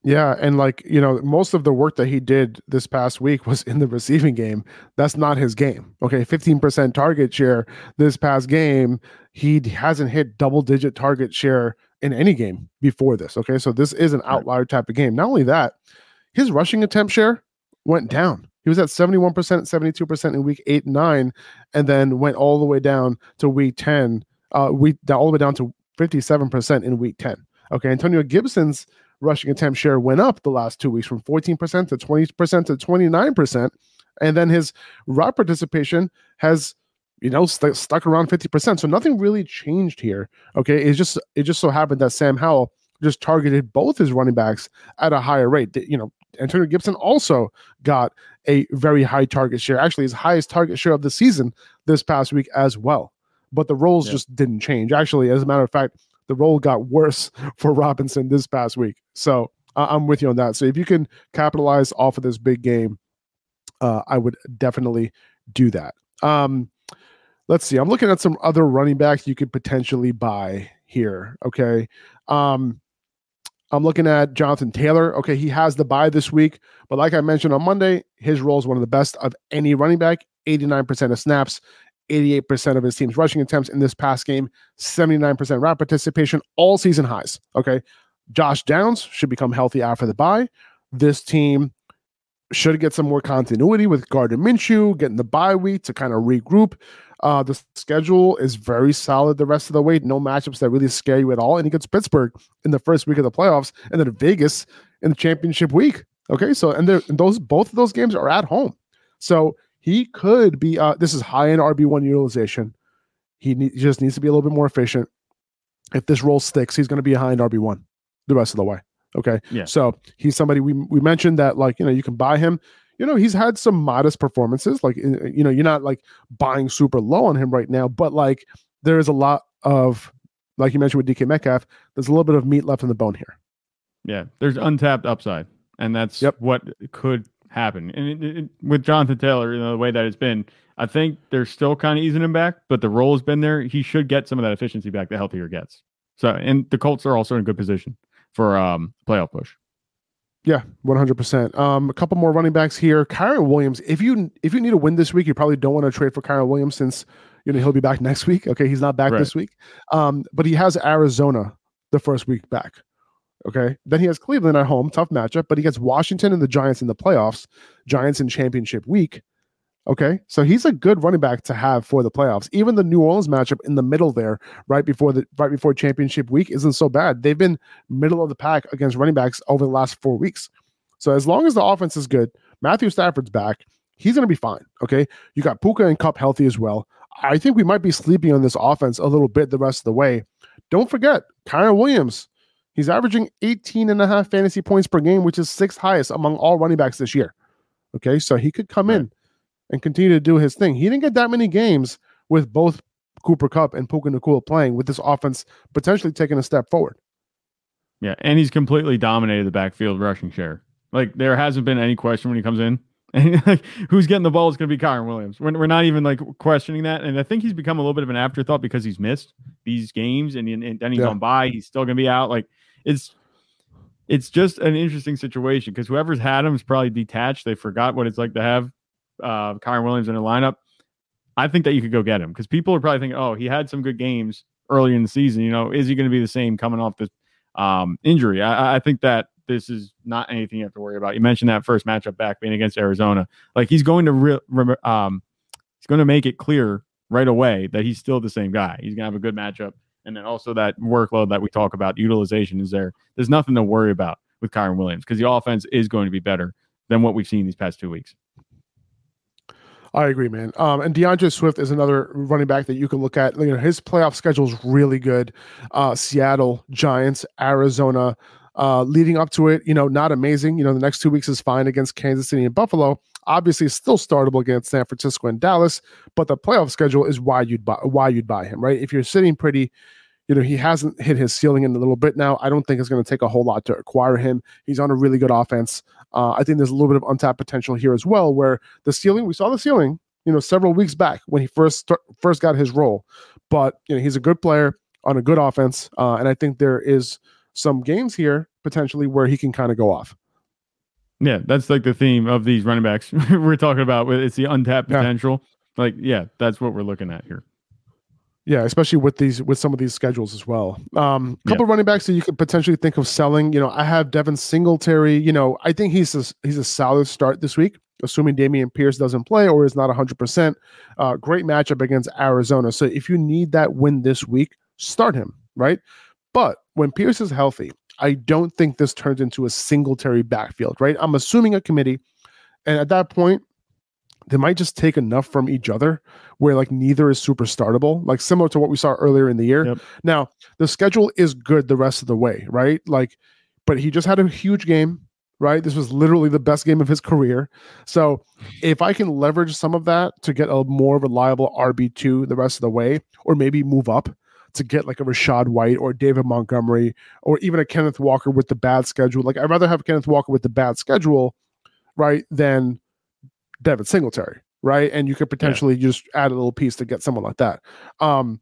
Yeah, and like you know, most of the work that he did this past week was in the receiving game. That's not his game. Okay, fifteen percent target share this past game. He hasn't hit double digit target share in any game before this. Okay, so this is an outlier type of game. Not only that, his rushing attempt share went down. He was at 71%, 72% in week eight, nine, and then went all the way down to week 10, uh, week all the way down to 57% in week 10. Okay, Antonio Gibson's rushing attempt share went up the last two weeks from 14% to 20% to 29%. And then his route participation has, you know, st- stuck around 50%. So nothing really changed here. Okay. It's just, it just so happened that Sam Howell just targeted both his running backs at a higher rate. You know, Antonio Gibson also got a very high target share, actually, his highest target share of the season this past week as well. But the roles yeah. just didn't change. Actually, as a matter of fact, the role got worse for Robinson this past week. So uh, I'm with you on that. So if you can capitalize off of this big game, uh, I would definitely do that. Um, let's see. I'm looking at some other running backs you could potentially buy here. Okay. Um, I'm looking at Jonathan Taylor. Okay, he has the bye this week, but like I mentioned on Monday, his role is one of the best of any running back. 89% of snaps, 88% of his team's rushing attempts in this past game, 79% route participation, all season highs. Okay. Josh Downs should become healthy after the bye. This team should get some more continuity with Gardner Minshew, getting the bye week to kind of regroup. Uh, the schedule is very solid the rest of the way. No matchups that really scare you at all. And he gets Pittsburgh in the first week of the playoffs, and then Vegas in the championship week. Okay, so and, and those both of those games are at home. So he could be uh, this is high in RB1 utilization. He, ne- he just needs to be a little bit more efficient. If this role sticks, he's going to be behind RB1 the rest of the way. Okay. Yeah. So he's somebody we we mentioned that like, you know, you can buy him. You know, he's had some modest performances. Like, you know, you're not like buying super low on him right now, but like there is a lot of, like you mentioned with DK Metcalf, there's a little bit of meat left in the bone here. Yeah. There's untapped upside. And that's yep. what could happen. And it, it, with Jonathan Taylor, you know, the way that it's been, I think they're still kind of easing him back, but the role has been there. He should get some of that efficiency back the healthier gets. So, and the Colts are also in a good position for um playoff push. Yeah, one hundred percent. Um, a couple more running backs here. Kyren Williams. If you if you need a win this week, you probably don't want to trade for Kyren Williams since you know he'll be back next week. Okay, he's not back right. this week. Um, but he has Arizona the first week back. Okay. Then he has Cleveland at home, tough matchup, but he gets Washington and the Giants in the playoffs, Giants in championship week. Okay. So he's a good running back to have for the playoffs. Even the New Orleans matchup in the middle there, right before the right before championship week, isn't so bad. They've been middle of the pack against running backs over the last four weeks. So as long as the offense is good, Matthew Stafford's back, he's gonna be fine. Okay. You got Puka and Kupp healthy as well. I think we might be sleeping on this offense a little bit the rest of the way. Don't forget, Kyren Williams He's averaging 18 and a half fantasy points per game, which is sixth highest among all running backs this year. Okay, so he could come right. in and continue to do his thing. He didn't get that many games with both Cooper Kupp and Puka Nacua playing with this offense potentially taking a step forward. Yeah, and he's completely dominated the backfield rushing share. Like there hasn't been any question when he comes in. And like, who's getting the ball is going to be Kyren Williams. We're, we're not even like questioning that. And I think he's become a little bit of an afterthought because he's missed these games and, and then he's yeah. on bye. He's still going to be out. Like it's it's just an interesting situation because whoever's had him is probably detached. They forgot what it's like to have uh, Kyren Williams in the lineup, I think that you could go get him because people are probably thinking, oh, he had some good games early in the season. You know, is he going to be the same coming off this um, injury? I, I think that this is not anything you have to worry about. You mentioned that first matchup back being against Arizona. Like he's going to re- um, he's going to make it clear right away that he's still the same guy. He's going to have a good matchup. And then also that workload that we talk about, utilization is there. There's nothing to worry about with Kyren Williams because the offense is going to be better than what we've seen these past two weeks. I agree, man. Um, and D'Andre Swift is another running back that you can look at. You know, his playoff schedule is really good. Uh, Seattle, Giants, Arizona, uh, leading up to it, you know, not amazing. You know, the next two weeks is fine against Kansas City and Buffalo. Obviously, still startable against San Francisco and Dallas, but the playoff schedule is why you'd buy why you'd buy him, right? If you're sitting pretty, you know, he hasn't hit his ceiling in a little bit now. I don't think it's going to take a whole lot to acquire him. He's on a really good offense. Uh, I think there's a little bit of untapped potential here as well, where the ceiling we saw the ceiling, you know, several weeks back when he first start, first got his role, but you know, he's a good player on a good offense, uh, and I think there is some games here potentially where he can kind of go off. Yeah, that's like the theme of these running backs we're talking about. It's the untapped potential. Yeah. Like, yeah, that's what we're looking at here. Yeah, especially with these with some of these schedules as well. Um, a couple yeah. running backs that you could potentially think of selling. You know, I have Devin Singletary. You know, I think he's a, he's a solid start this week, assuming Dameon Pierce doesn't play or is not 100. Uh, percent Great matchup against Arizona. So if you need that win this week, start him. Right, but when Pierce is healthy, I don't think this turns into a Singletary backfield, right? I'm assuming a committee. And at that point, they might just take enough from each other where like neither is super startable, like similar to what we saw earlier in the year. Yep. Now, the schedule is good the rest of the way, right? Like, but he just had a huge game, right? This was literally the best game of his career. So if I can leverage some of that to get a more reliable RB2 the rest of the way, or maybe move up to get like a Rachaad White or David Montgomery or even a Kenneth Walker with the bad schedule. Like I'd rather have Kenneth Walker with the bad schedule, right, than Devin Singletary, right? And you could potentially yeah. just add a little piece to get someone like that. Um,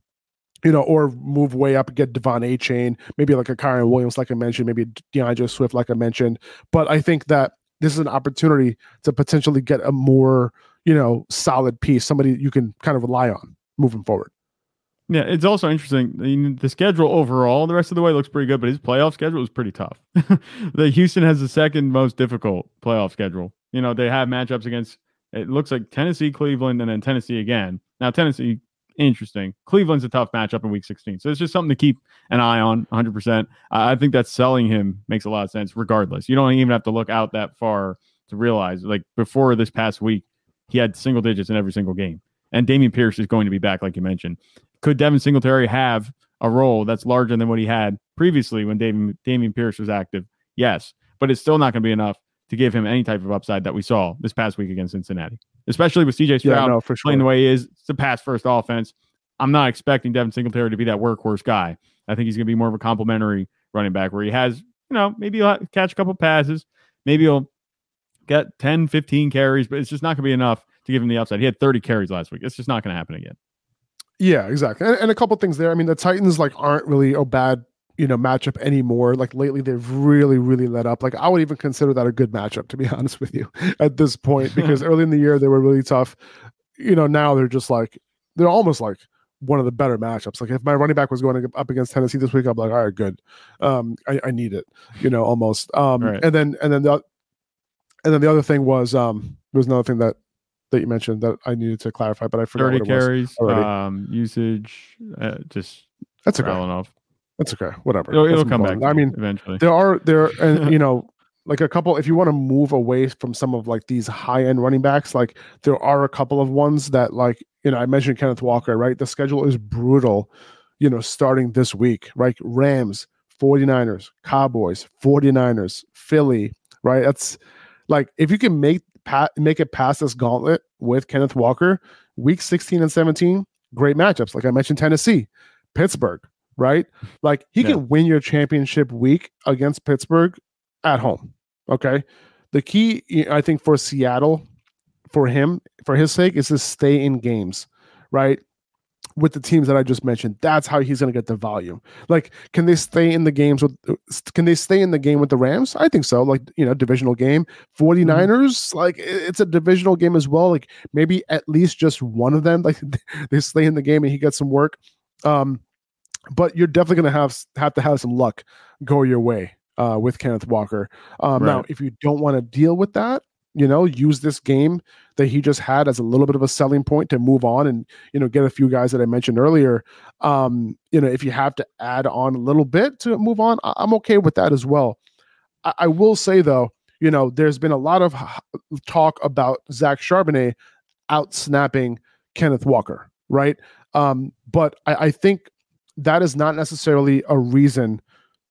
you know, or move way up and get De'Von Achane, maybe like a Kyren Williams, like I mentioned, maybe D'Andre Swift, like I mentioned. But I think that this is an opportunity to potentially get a more, you know, solid piece, somebody you can kind of rely on moving forward. Yeah, it's also interesting. The schedule overall, the rest of the way looks pretty good, but his playoff schedule is pretty tough. the Houston has the second most difficult playoff schedule. You know, they have matchups against it looks like Tennessee, Cleveland, and then Tennessee again. Now Tennessee, interesting. Cleveland's a tough matchup in Week 16, so it's just something to keep an eye on. 100. percent I think that selling him makes a lot of sense. Regardless, you don't even have to look out that far to realize. Like before this past week, he had single digits in every single game. And Dameon Pierce is going to be back, like you mentioned. Could Devin Singletary have a role that's larger than what he had previously when Dameon Pierce was active? Yes, but it's still not going to be enough to give him any type of upside that we saw this past week against Cincinnati, especially with CJ Stroud yeah, no, sure. playing the way he is. It's a pass first offense. I'm not expecting Devin Singletary to be that workhorse guy. I think he's going to be more of a complementary running back where he has, you know, maybe he'll catch a couple passes, maybe he'll get 10, 15 carries, but it's just not going to be enough to give him the upside. He had 30 carries last week. It's just not going to happen again. Yeah, exactly. And, and, a couple things there. I mean, the Titans like aren't really a bad you know matchup anymore. Like lately, they've really really let up. Like I would even consider that a good matchup to be honest with you at this point because early in the year they were really tough. You know, now they're just like they're almost like one of the better matchups. Like if my running back was going up against Tennessee this week, I'm like, all right, good. Um, I, I need it. You know, almost. Um, right. and then and then the and then the other thing was um, there was another thing that that you mentioned that I needed to clarify, but I forgot. Thirty carries, um, usage, uh, just that's a. Enough. That's okay. Whatever. It'll, it'll come back. I mean, eventually, there are there, and you know, like a couple. If you want to move away from some of like these high end running backs, like there are a couple of ones that like you know I mentioned Kenneth Walker, right? The schedule is brutal. You know, starting this week, right? Rams, 49ers, Cowboys, 49ers, Philly, right? That's like if you can make pat, make it past this gauntlet with Kenneth Walker, week 16 and 17, great matchups. Like I mentioned, Tennessee, Pittsburgh, right? Like he yeah. can win your championship week against Pittsburgh at home. Okay. The key, I think, for Seattle, for him, for his sake, is to stay in games, right? with the teams that I just mentioned. That's how he's going to get the volume. Like, can they stay in the games with? Can they stay in the game with the Rams? I think so. Like, you know, divisional game. 49ers, mm-hmm. like it's a divisional game as well. Like maybe at least just one of them, like they stay in the game and he gets some work. Um, but you're definitely going to have have to have some luck go your way uh, with Kenneth Walker. Um, right. Now, if you don't want to deal with that, you know, use this game that he just had as a little bit of a selling point to move on and, you know, get a few guys that I mentioned earlier. Um, you know, if you have to add on a little bit to move on, I- am okay with that as well. I-, I will say, though, you know, there's been a lot of talk about Zach Charbonnet out snapping Kenneth Walker, right? Um, but I, I think that is not necessarily a reason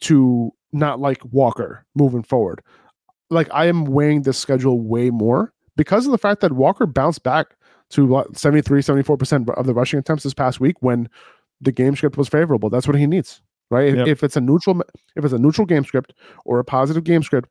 to not like Walker moving forward like I am weighing the schedule way more because of the fact that Walker bounced back to what, 73, 74% of the rushing attempts this past week when the game script was favorable. That's what he needs, right? Yep. If it's a neutral if it's a neutral game script or a positive game script,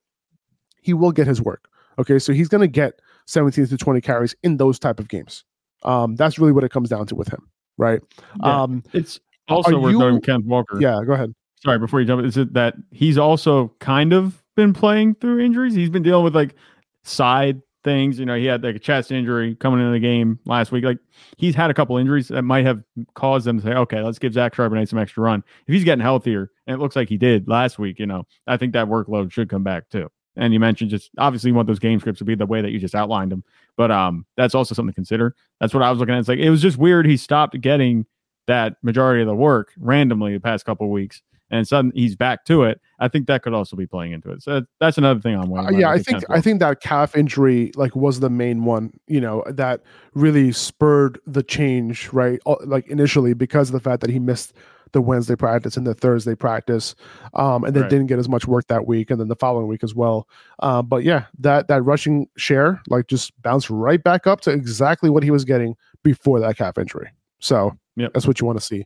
he will get his work. Okay, so he's going to get 17 to 20 carries in those type of games. Um, that's really what it comes down to with him, right? Yeah. Um, it's also worth noting Kenneth Walker. Yeah, go ahead. Sorry, before you jump, is it that he's also kind of been playing through injuries. He's been dealing with like side things. You know, he had like a chest injury coming into the game last week. Like he's had a couple injuries that might have caused them to say, okay, let's give Zach Charbonnet some extra run. If he's getting healthier, and it looks like he did last week, you know, I think that workload should come back too. And you mentioned just obviously you want those game scripts to be the way that you just outlined them, but um, that's also something to consider. That's what I was looking at. It's like it was just weird he stopped getting that majority of the work randomly the past couple weeks and suddenly he's back to it. I think that could also be playing into it. So that's another thing I'm Uh, yeah, I think I think that calf injury like was the main one. You know that really spurred the change, right? Like initially because of the fact that he missed the Wednesday practice and the Thursday practice, um, and then right. didn't get as much work that week, and then the following week as well. Um, but yeah, that that rushing share like just bounced right back up to exactly what he was getting before that calf injury. So yep. that's what you want to see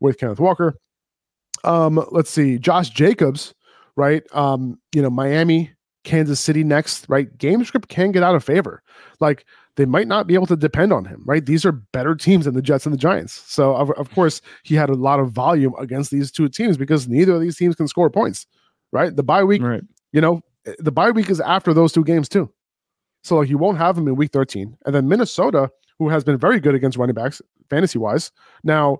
with Kenneth Walker. Um, let's see, Josh Jacobs, right? Um, you know, Miami, Kansas City next, right? Game script can get out of favor. Like they might not be able to depend on him, right? These are better teams than the Jets and the Giants. So of, of course he had a lot of volume against these two teams because neither of these teams can score points, right? The bye week, right. you know, the bye week is after those two games too. So like you won't have him in week 13. And then Minnesota, who has been very good against running backs fantasy wise. Now,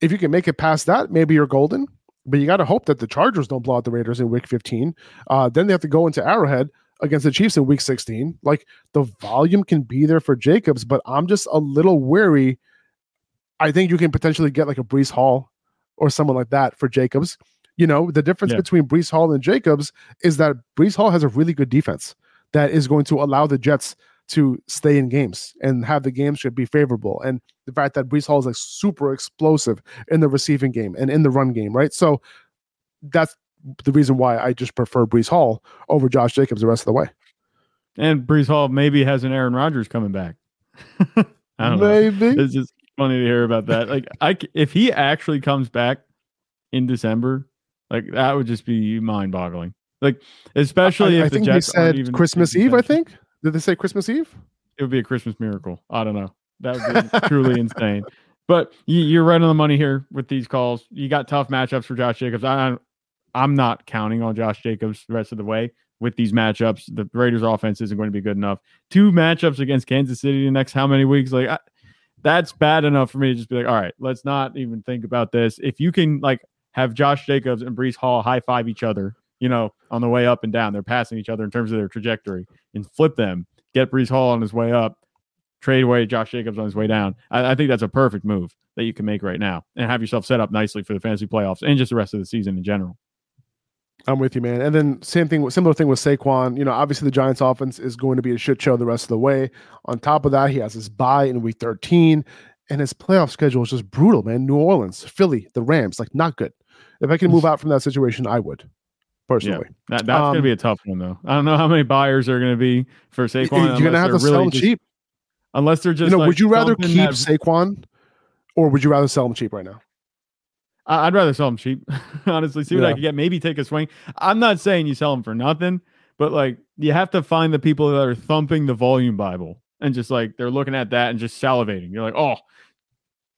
if you can make it past that, maybe you're golden. But you got to hope that the Chargers don't blow out the Raiders in week 15. Uh, then they have to go into Arrowhead against the Chiefs in week 16. Like the volume can be there for Jacobs, but I'm just a little wary. I think you can potentially get like a Breece Hall or someone like that for Jacobs. You know, the difference yeah. between Breece Hall and Jacobs is that Breece Hall has a really good defense that is going to allow the Jets to stay in games and have the game should be favorable. And the fact that Breece Hall is like super explosive in the receiving game and in the run game, right? So that's the reason why I just prefer Breece Hall over Josh Jacobs the rest of the way. And Breece Hall maybe has an Aaron Rodgers coming back. I don't maybe. know. It's just funny to hear about that. Like, I if he actually comes back in December, like that would just be mind boggling. Like, especially I, if I think he said Christmas Eve. I think did they say Christmas Eve? It would be a Christmas miracle. I don't know. That would be truly insane. But you, are right on the money here with these calls. You got tough matchups for Josh Jacobs. I, I'm not counting on Josh Jacobs the rest of the way with these matchups. The Raiders' offense isn't going to be good enough. Two matchups against Kansas City the next how many weeks? Like I, that's bad enough for me to just be like, all right, let's not even think about this. If you can like have Josh Jacobs and Breece Hall high five each other you know, on the way up and down. They're passing each other in terms of their trajectory and flip them, get Breece Hall on his way up, trade away Josh Jacobs on his way down. I, I, think that's a perfect move that you can make right now and have yourself set up nicely for the fantasy playoffs and just the rest of the season in general. I'm with you, man. And then same thing, similar thing with Saquon. You know, obviously the Giants' offense is going to be a shit show the rest of the way. On top of that, he has his bye in Week 13, and his playoff schedule is just brutal, man. New Orleans, Philly, the Rams, like not good. If I can move out from that situation, I would personally. Yeah, that, that's um, going to be a tough one, though. I don't know how many buyers are going to be for Saquon. You're going to have to really sell them just, cheap. Unless they're just. You know, like would you rather keep that... Saquon, or would you rather sell them cheap right now? I'd rather sell them cheap. Honestly, see what yeah. I can get. Maybe take a swing. I'm not saying you sell them for nothing, but like you have to find the people that are thumping the volume Bible and just like they're looking at that and just salivating. You're like, oh,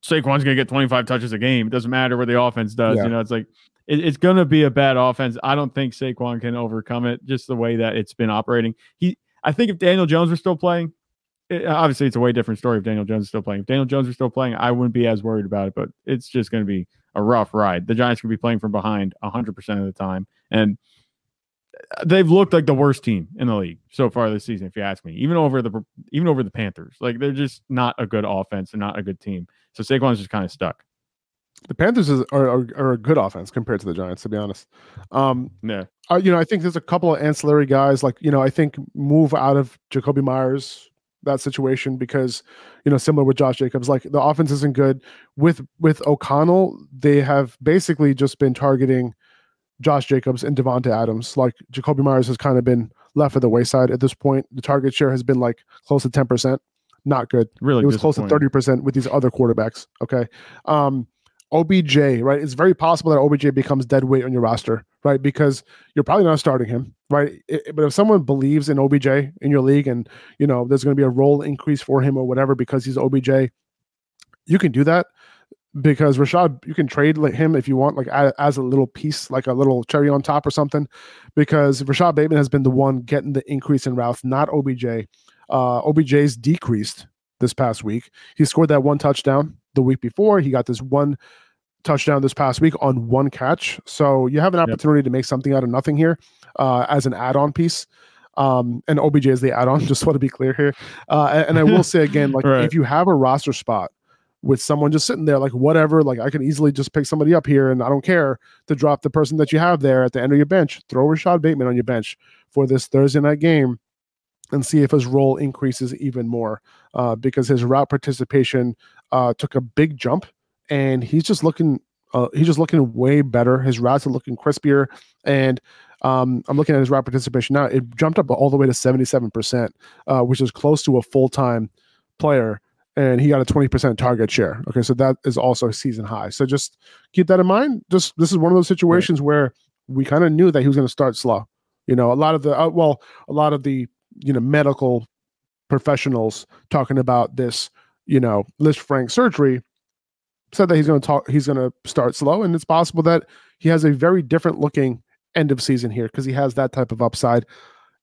Saquon's going to get 25 touches a game. It doesn't matter what the offense does. Yeah. You know, it's like it, it's going to be a bad offense. I don't think Saquon can overcome it. Just the way that it's been operating. He, I think if Daniel Jones were still playing, it, obviously it's a way different story if Daniel Jones is still playing. If Daniel Jones were still playing, I wouldn't be as worried about it. But it's just going to be a rough ride. The Giants could be playing from behind 100 percent of the time, and eh, they've looked like the worst team in the league so far this season. If you ask me, even over the even over the Panthers, like they're just not a good offense and not a good team. So Saquon's just kind of stuck. The Panthers is, are, are are a good offense compared to the Giants, to be honest. Um, Yeah, uh, you know, I think there's a couple of ancillary guys, like you know, I think move out of Jakobi Meyers that situation because you know, similar with Josh Jacobs, like the offense isn't good with with O'Connell. They have basically just been targeting Josh Jacobs and Davante Adams. Like Jakobi Meyers has kind of been left at the wayside at this point. The target share has been like close to ten percent. Not good. really. it was close to 30% with these other quarterbacks. Okay. Um, OBJ, right? It's very possible that OBJ becomes dead weight on your roster, right? Because you're probably not starting him, right? I- but if someone believes in OBJ in your league and, you know, there's going to be a role increase for him or whatever because he's OBJ, you can do that because Rashad, you can trade him if you want, like as a little piece, like a little cherry on top or something, because Rashad Bateman has been the one getting the increase in routes, not OBJ. Uh, OBJ's decreased this past week. He scored that one touchdown the week before. He got this one touchdown this past week on one catch. So you have an Yep. opportunity to make something out of nothing here uh, as an add-on piece. Um, and OBJ is the add-on. Just want to be clear here. Uh, and, and I will say again, like Right. if you have a roster spot with someone just sitting there, like whatever, like I can easily just pick somebody up here, and I don't care to drop the person that you have there at the end of your bench. Throw Rashad Bateman on your bench for this Thursday night game and see if his role increases even more uh, because his route participation uh, took a big jump and he's just looking uh, he's just looking way better. His routes are looking crispier and um, i'm looking at his route participation now. It jumped up all the way to 77% uh, which is close to a full-time player and he got a 20% target share. Okay so that is also a season high. So just keep that in mind. Just this is one of those situations where we kind of knew that he was going to start slow. You know a lot of the uh, well a lot of the you know medical professionals talking about this you know Lisfranc surgery said that he's going to talk he's going to start slow and it's possible that he has a very different looking end of season here because he has that type of upside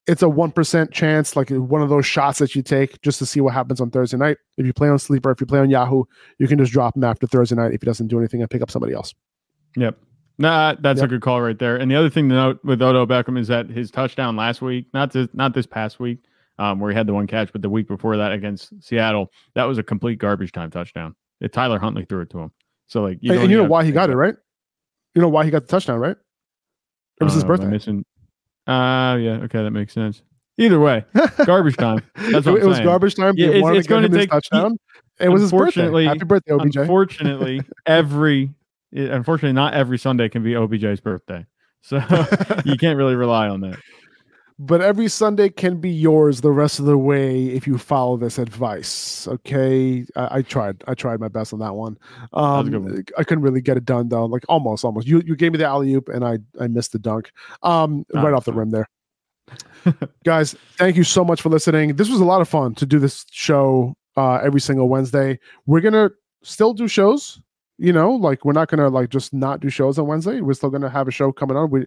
it's a 1% chance like uh, one of those shots that you take just to see what happens on thursday night if you play on sleeper if you play on yahoo you can just drop him after thursday night if he doesn't do anything and pick up somebody else Yep. Nah, that's Yep. a good call right there. And the other thing to note with Odell Beckham is that his touchdown last week, not this, not this past week, um, where he had the one catch, but the week before that against Seattle, that was a complete garbage time touchdown. It, Tyler Huntley threw it to him. So like, and, and you know why he got it right you know why he got the touchdown right it was his Uh, am birthday Missing. Uh, yeah. Okay, that makes sense. Either way, garbage time. That's what it, was garbage time. Yeah, it's- it's to him his take- touchdown. It was his birthday. Happy birthday, OBJ. Unfortunately, every unfortunately not every Sunday can be OBJ's birthday, so you can't really rely on that. But every Sunday can be yours the rest of the way if you follow this advice. Okay, I, I tried. I tried my best on that one. was a good Um, one. I couldn't really get it done though. Like almost, almost. You you gave me the alley oop and I I missed the dunk. Um, Ah, right off the rim there. Guys, thank you so much for listening. This was a lot of fun to do this show uh, every single Wednesday. We're gonna still do shows. You know, like we're not gonna like just not do shows on Wednesday. We're still gonna have a show coming on. We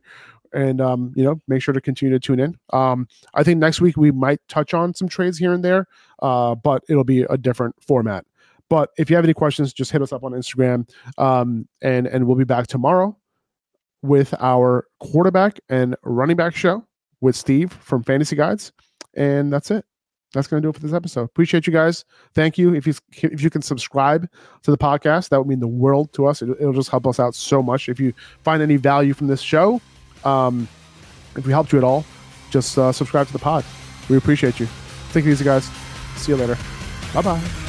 and um, you know, make sure to continue to tune in. Um, I think next week we might touch on some trades here and there, uh, but it'll be a different format. But if you have any questions, just hit us up on Instagram, um, and and we'll be back tomorrow with our quarterback and running back show with Steve from Fantasy Guides, and that's it. That's going to do it for this episode. Appreciate you guys. Thank you. If you if you can subscribe to the podcast, that would mean the world to us. It, it'll just help us out so much. If you find any value from this show, um, if we helped you at all, just uh, subscribe to the pod. We appreciate you. Take it easy, guys. See you later. Bye bye.